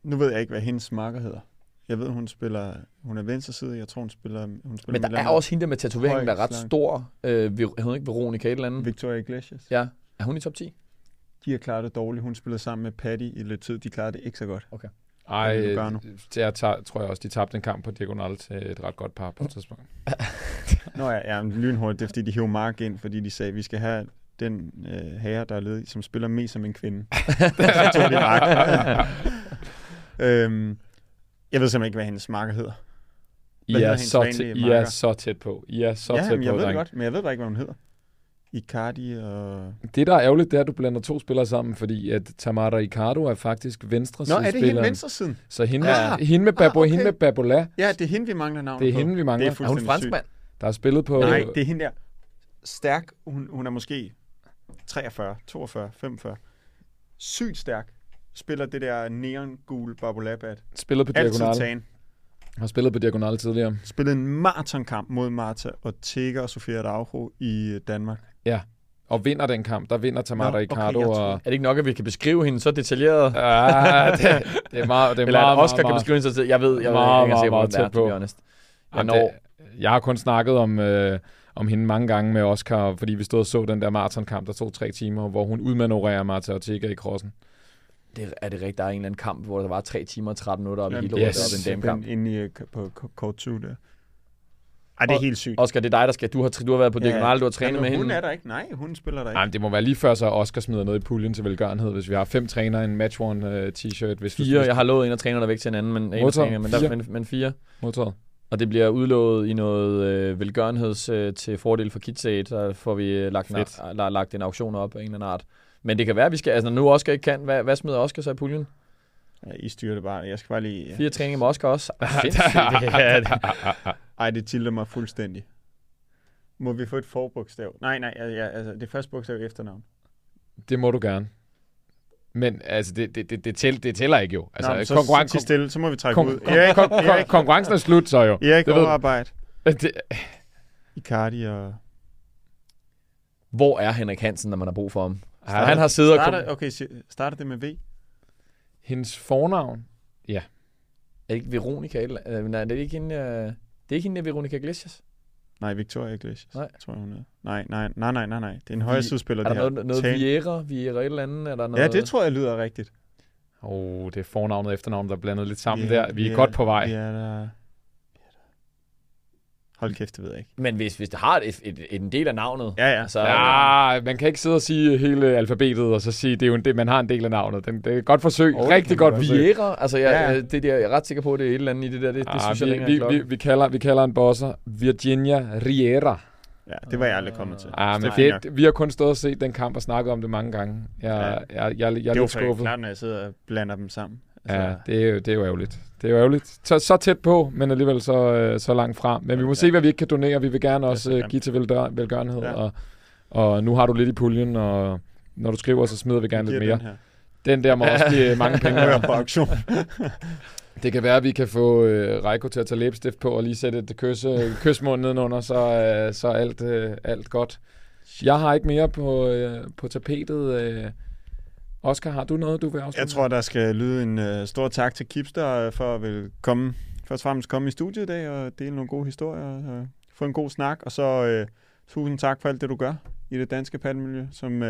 Nu ved jeg ikke, hvad hendes marker hedder. Jeg ved, hun spiller, hun er venstre side. Jeg tror, hun spiller, hun spiller Men der er også hende der med tatoveringen, der er ret slank. stor. Øh, vi- hun ikke Veronica et eller andet. Victoria Iglesias. Ja. Er hun i top 10? De har klaret det dårligt. Hun spillede sammen med Patty i lidt tid. De klarede det ikke så godt. Ej, gøre nu? det jeg tager, tror jeg også, de tabte en kamp på diagonal til et ret godt par på et tidspunkt. Nå ja, ja men lynhurtigt. Det er, fordi de hævde Mark ind, fordi de sagde, at vi skal have den øh, herre, der er ledig, som spiller mest som en kvinde. så tog de Mark. øhm, jeg ved simpelthen ikke, hvad hendes marker hedder. I Hvad hedder er, hendes så tæt, I er så tæt på. I er så ja, tæt men jeg på, ved det godt, men jeg ved bare ikke, hvad hun hedder. Icardi og... Det, der er ærgerligt, det er, at du blander to spillere sammen, fordi at Tamara Icardo er faktisk venstre Nå, er det hende sidespilleren. venstre siden? Så hende, Ja. ja. hende, med, Babo, Ah, ah, hende okay. med Babola, Ja, det er hende, vi mangler navn det er på. hende, vi mangler. Det er Er hun fuldstændig franskmand? Der er spillet på... Nej, det er hende der. Stærk. Hun, hun er måske 43, 42, 45. Sygt stærk. Spiller det der neon-gul Barbolabat. spillet på Altid diagonal. tagen. Har spillet på diagonal tidligere. Spillede en maratonkamp mod Marta Ortega og Sofia Araujo i øh, Danmark. Og vinder den kamp. Der vinder Tamara Nå, okay, og... Er det ikke nok, at vi kan beskrive hende så detaljeret? Ja, det, det er meget, det er Eller meget, Oscar meget, kan beskrive hende så jeg ved, jeg ved Meget, ikke, jeg er meget, meget tæt på. Jeg Jamen, det, jeg har kun snakket om, øh, om hende mange gange med Oscar, fordi vi stod og så den der maratonkamp, der tog tre timer, hvor hun udmanøvrerer Marta Ortega i crossen. Det, er det rigtigt, der er en eller anden kamp, hvor der var 3 timer og 13 minutter, og vi helt yes. op i en damekamp. Inde i, øh, på kort 2 der. Ej, det er helt sygt. Oscar, det er dig, der skal. Du har, du har været på Ja, diagonal, du har trænet Jamen, med hun hende. er der ikke. Nej, hun spiller der ikke. Nej, men det må være lige før, så Oscar smider noget i puljen til velgørenhed, hvis vi har fem trænere i en match one uh, t-shirt. Hvis Fire, jeg har lovet en af trænerne væk til en anden, men, en trænerne, men, der, Fire. men, men fire. modtaget. Og det bliver udlovet i noget øh, velgørenheds øh, til fordel for KidsAid, så får vi øh, lagt, en, Fedt. lagt en auktion op af en eller anden art. Men det kan være, at vi skal, altså nu Oscar ikke kan, hvad, hvad smider Oscar så i puljen? Ja, I styrer det bare. Jeg skal bare lige... Ja. Fire træninger med Oscar også. Ej, det tilter mig fuldstændig. Må vi få et forbogstav? Nej, nej, ja, altså det første bogstav er efternavn. Det må du gerne. Men altså, det, det, det, det, tæl, det tæller ikke jo. Altså, Nå, så, konkurren- så til stille, så må vi trække kon- ud. kon- Erik, kon- kon- Erik, konkurrencen er slut så jo. Erik det overarbejde. Det, Icardi og... Hvor er Henrik Hansen, når man har brug for ham? Ja, han har siddet og... Starter, okay, starter det med V? Hendes fornavn, Er det ikke Veronica? Eller, øh, nej, det er ikke hende, øh, det er ikke hende, der er Veronica Iglesias. Nej, Victoria Iglesias, Nej. tror jeg, hun er. Nej, nej, nej, nej, nej, nej. Det er en højre spiller Er det der her. noget, noget Vieira? Vieira et eller andet? Er der noget? Ja, det tror jeg lyder rigtigt. oh, det er fornavnet og efternavnet, der er blandet lidt sammen er- der. Vi er er- godt på vej. Vi er der... Hold kæft, det ved jeg ikke. Men hvis, hvis det har et, et, et, en del af navnet, Ja, ja. så... Ja, man kan ikke sidde og sige hele alfabetet, og så sige, det er jo en del, man har en del af navnet. Den, det er et godt forsøg. Oh, Rigtig det godt forsøg. Vieira, altså jeg, Ja. ja. det der, jeg er ret sikker på, at det er et eller andet i det der. Det, det Ah, synes jeg vi, ringer vi, vi, vi, kalder, vi kalder en bosser Virginia Riera. Ja, det var jeg aldrig kommet til. Ah, men det, det, vi har kun stået og set den kamp og snakket om det mange gange. Jeg, Ja. jeg, jeg, jeg, jeg det er jo lidt for skuffet. klart, når jeg sidder og blander dem sammen. Altså, Ja, det er, jo, det er jo ærgerligt. Det er jo ærgerligt. Så, så tæt på, men alligevel så, øh, så langt fra. Men vi må Ja. se, hvad vi ikke kan donere. Vi vil gerne også så øh, give til veldør, velgørenhed. Ja. Og, og nu har du lidt i puljen, og når du skriver, så smider vi gerne lidt mere. den her. Den der må også give mange penge. På. Det kan være, at vi kan få øh, Reiko til at tage læbestift på og lige sætte et kys, øh, kysmål nedenunder, så, øh, så alt, øh, alt godt. Jeg har ikke mere på, øh, på tapetet. Øh. Oscar, har du noget, du vil afslutte? Jeg tror, der skal lyde en uh, stor tak til Kipster uh, for at vil komme, først og fremmest komme i studiet i dag og dele nogle gode historier og uh, få en god snak. Og så uh, tusind tak for alt det, du gør i det danske paddelmiljø, som uh,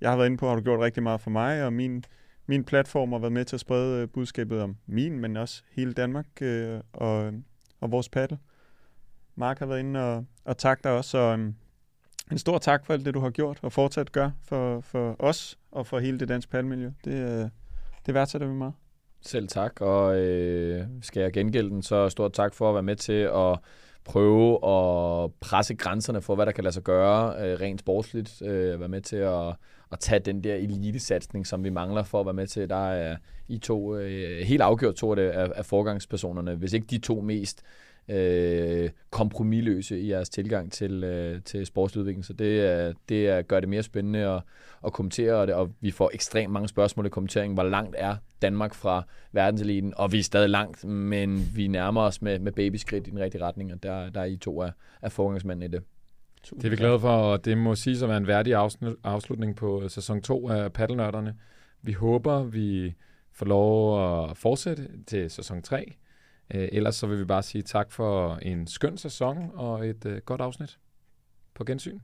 jeg har været inde på, har du gjort rigtig meget for mig og min, min platform har været med til at sprede uh, budskabet om min, men også hele Danmark uh, og, og vores paddel. Mark har været inde og, og tak dig også, så um, en stor tak for alt det, du har gjort og fortsat gør for, for os og for hele det danske palmiljø. Det, øh, det værdsætter vi meget. Selv tak, og øh, skal jeg gengælde den, så stort tak for at være med til at prøve at presse grænserne for, hvad der kan lade sig gøre øh, rent sportsligt. Øh, være med til at, at tage den der elitesatsning, som vi mangler for at være med til. Der er I to, øh, helt afgjort to af, det, af, af forgangspersonerne, hvis ikke de to mest øh, kompromilløse i jeres tilgang til, øh, til sportsudvikling. Så det, er, det er, gør det mere spændende at, at kommentere, og, det, og vi får ekstremt mange spørgsmål i kommenteringen. Hvor langt er Danmark fra verdenseliten? Og vi er stadig langt, men vi nærmer os med, med babyskridt i den rigtige retning, og der, der er I to af, af forgangsmændene i det. Det er vi glade for, og det må sige at være en værdig afslutning på øh, sæson 2 af Paddelnørderne. Vi håber, vi får lov at fortsætte til sæson 3. Øh, ellers så vil vi bare sige tak for en skøn sæson og et øh, godt afsnit. På gensyn.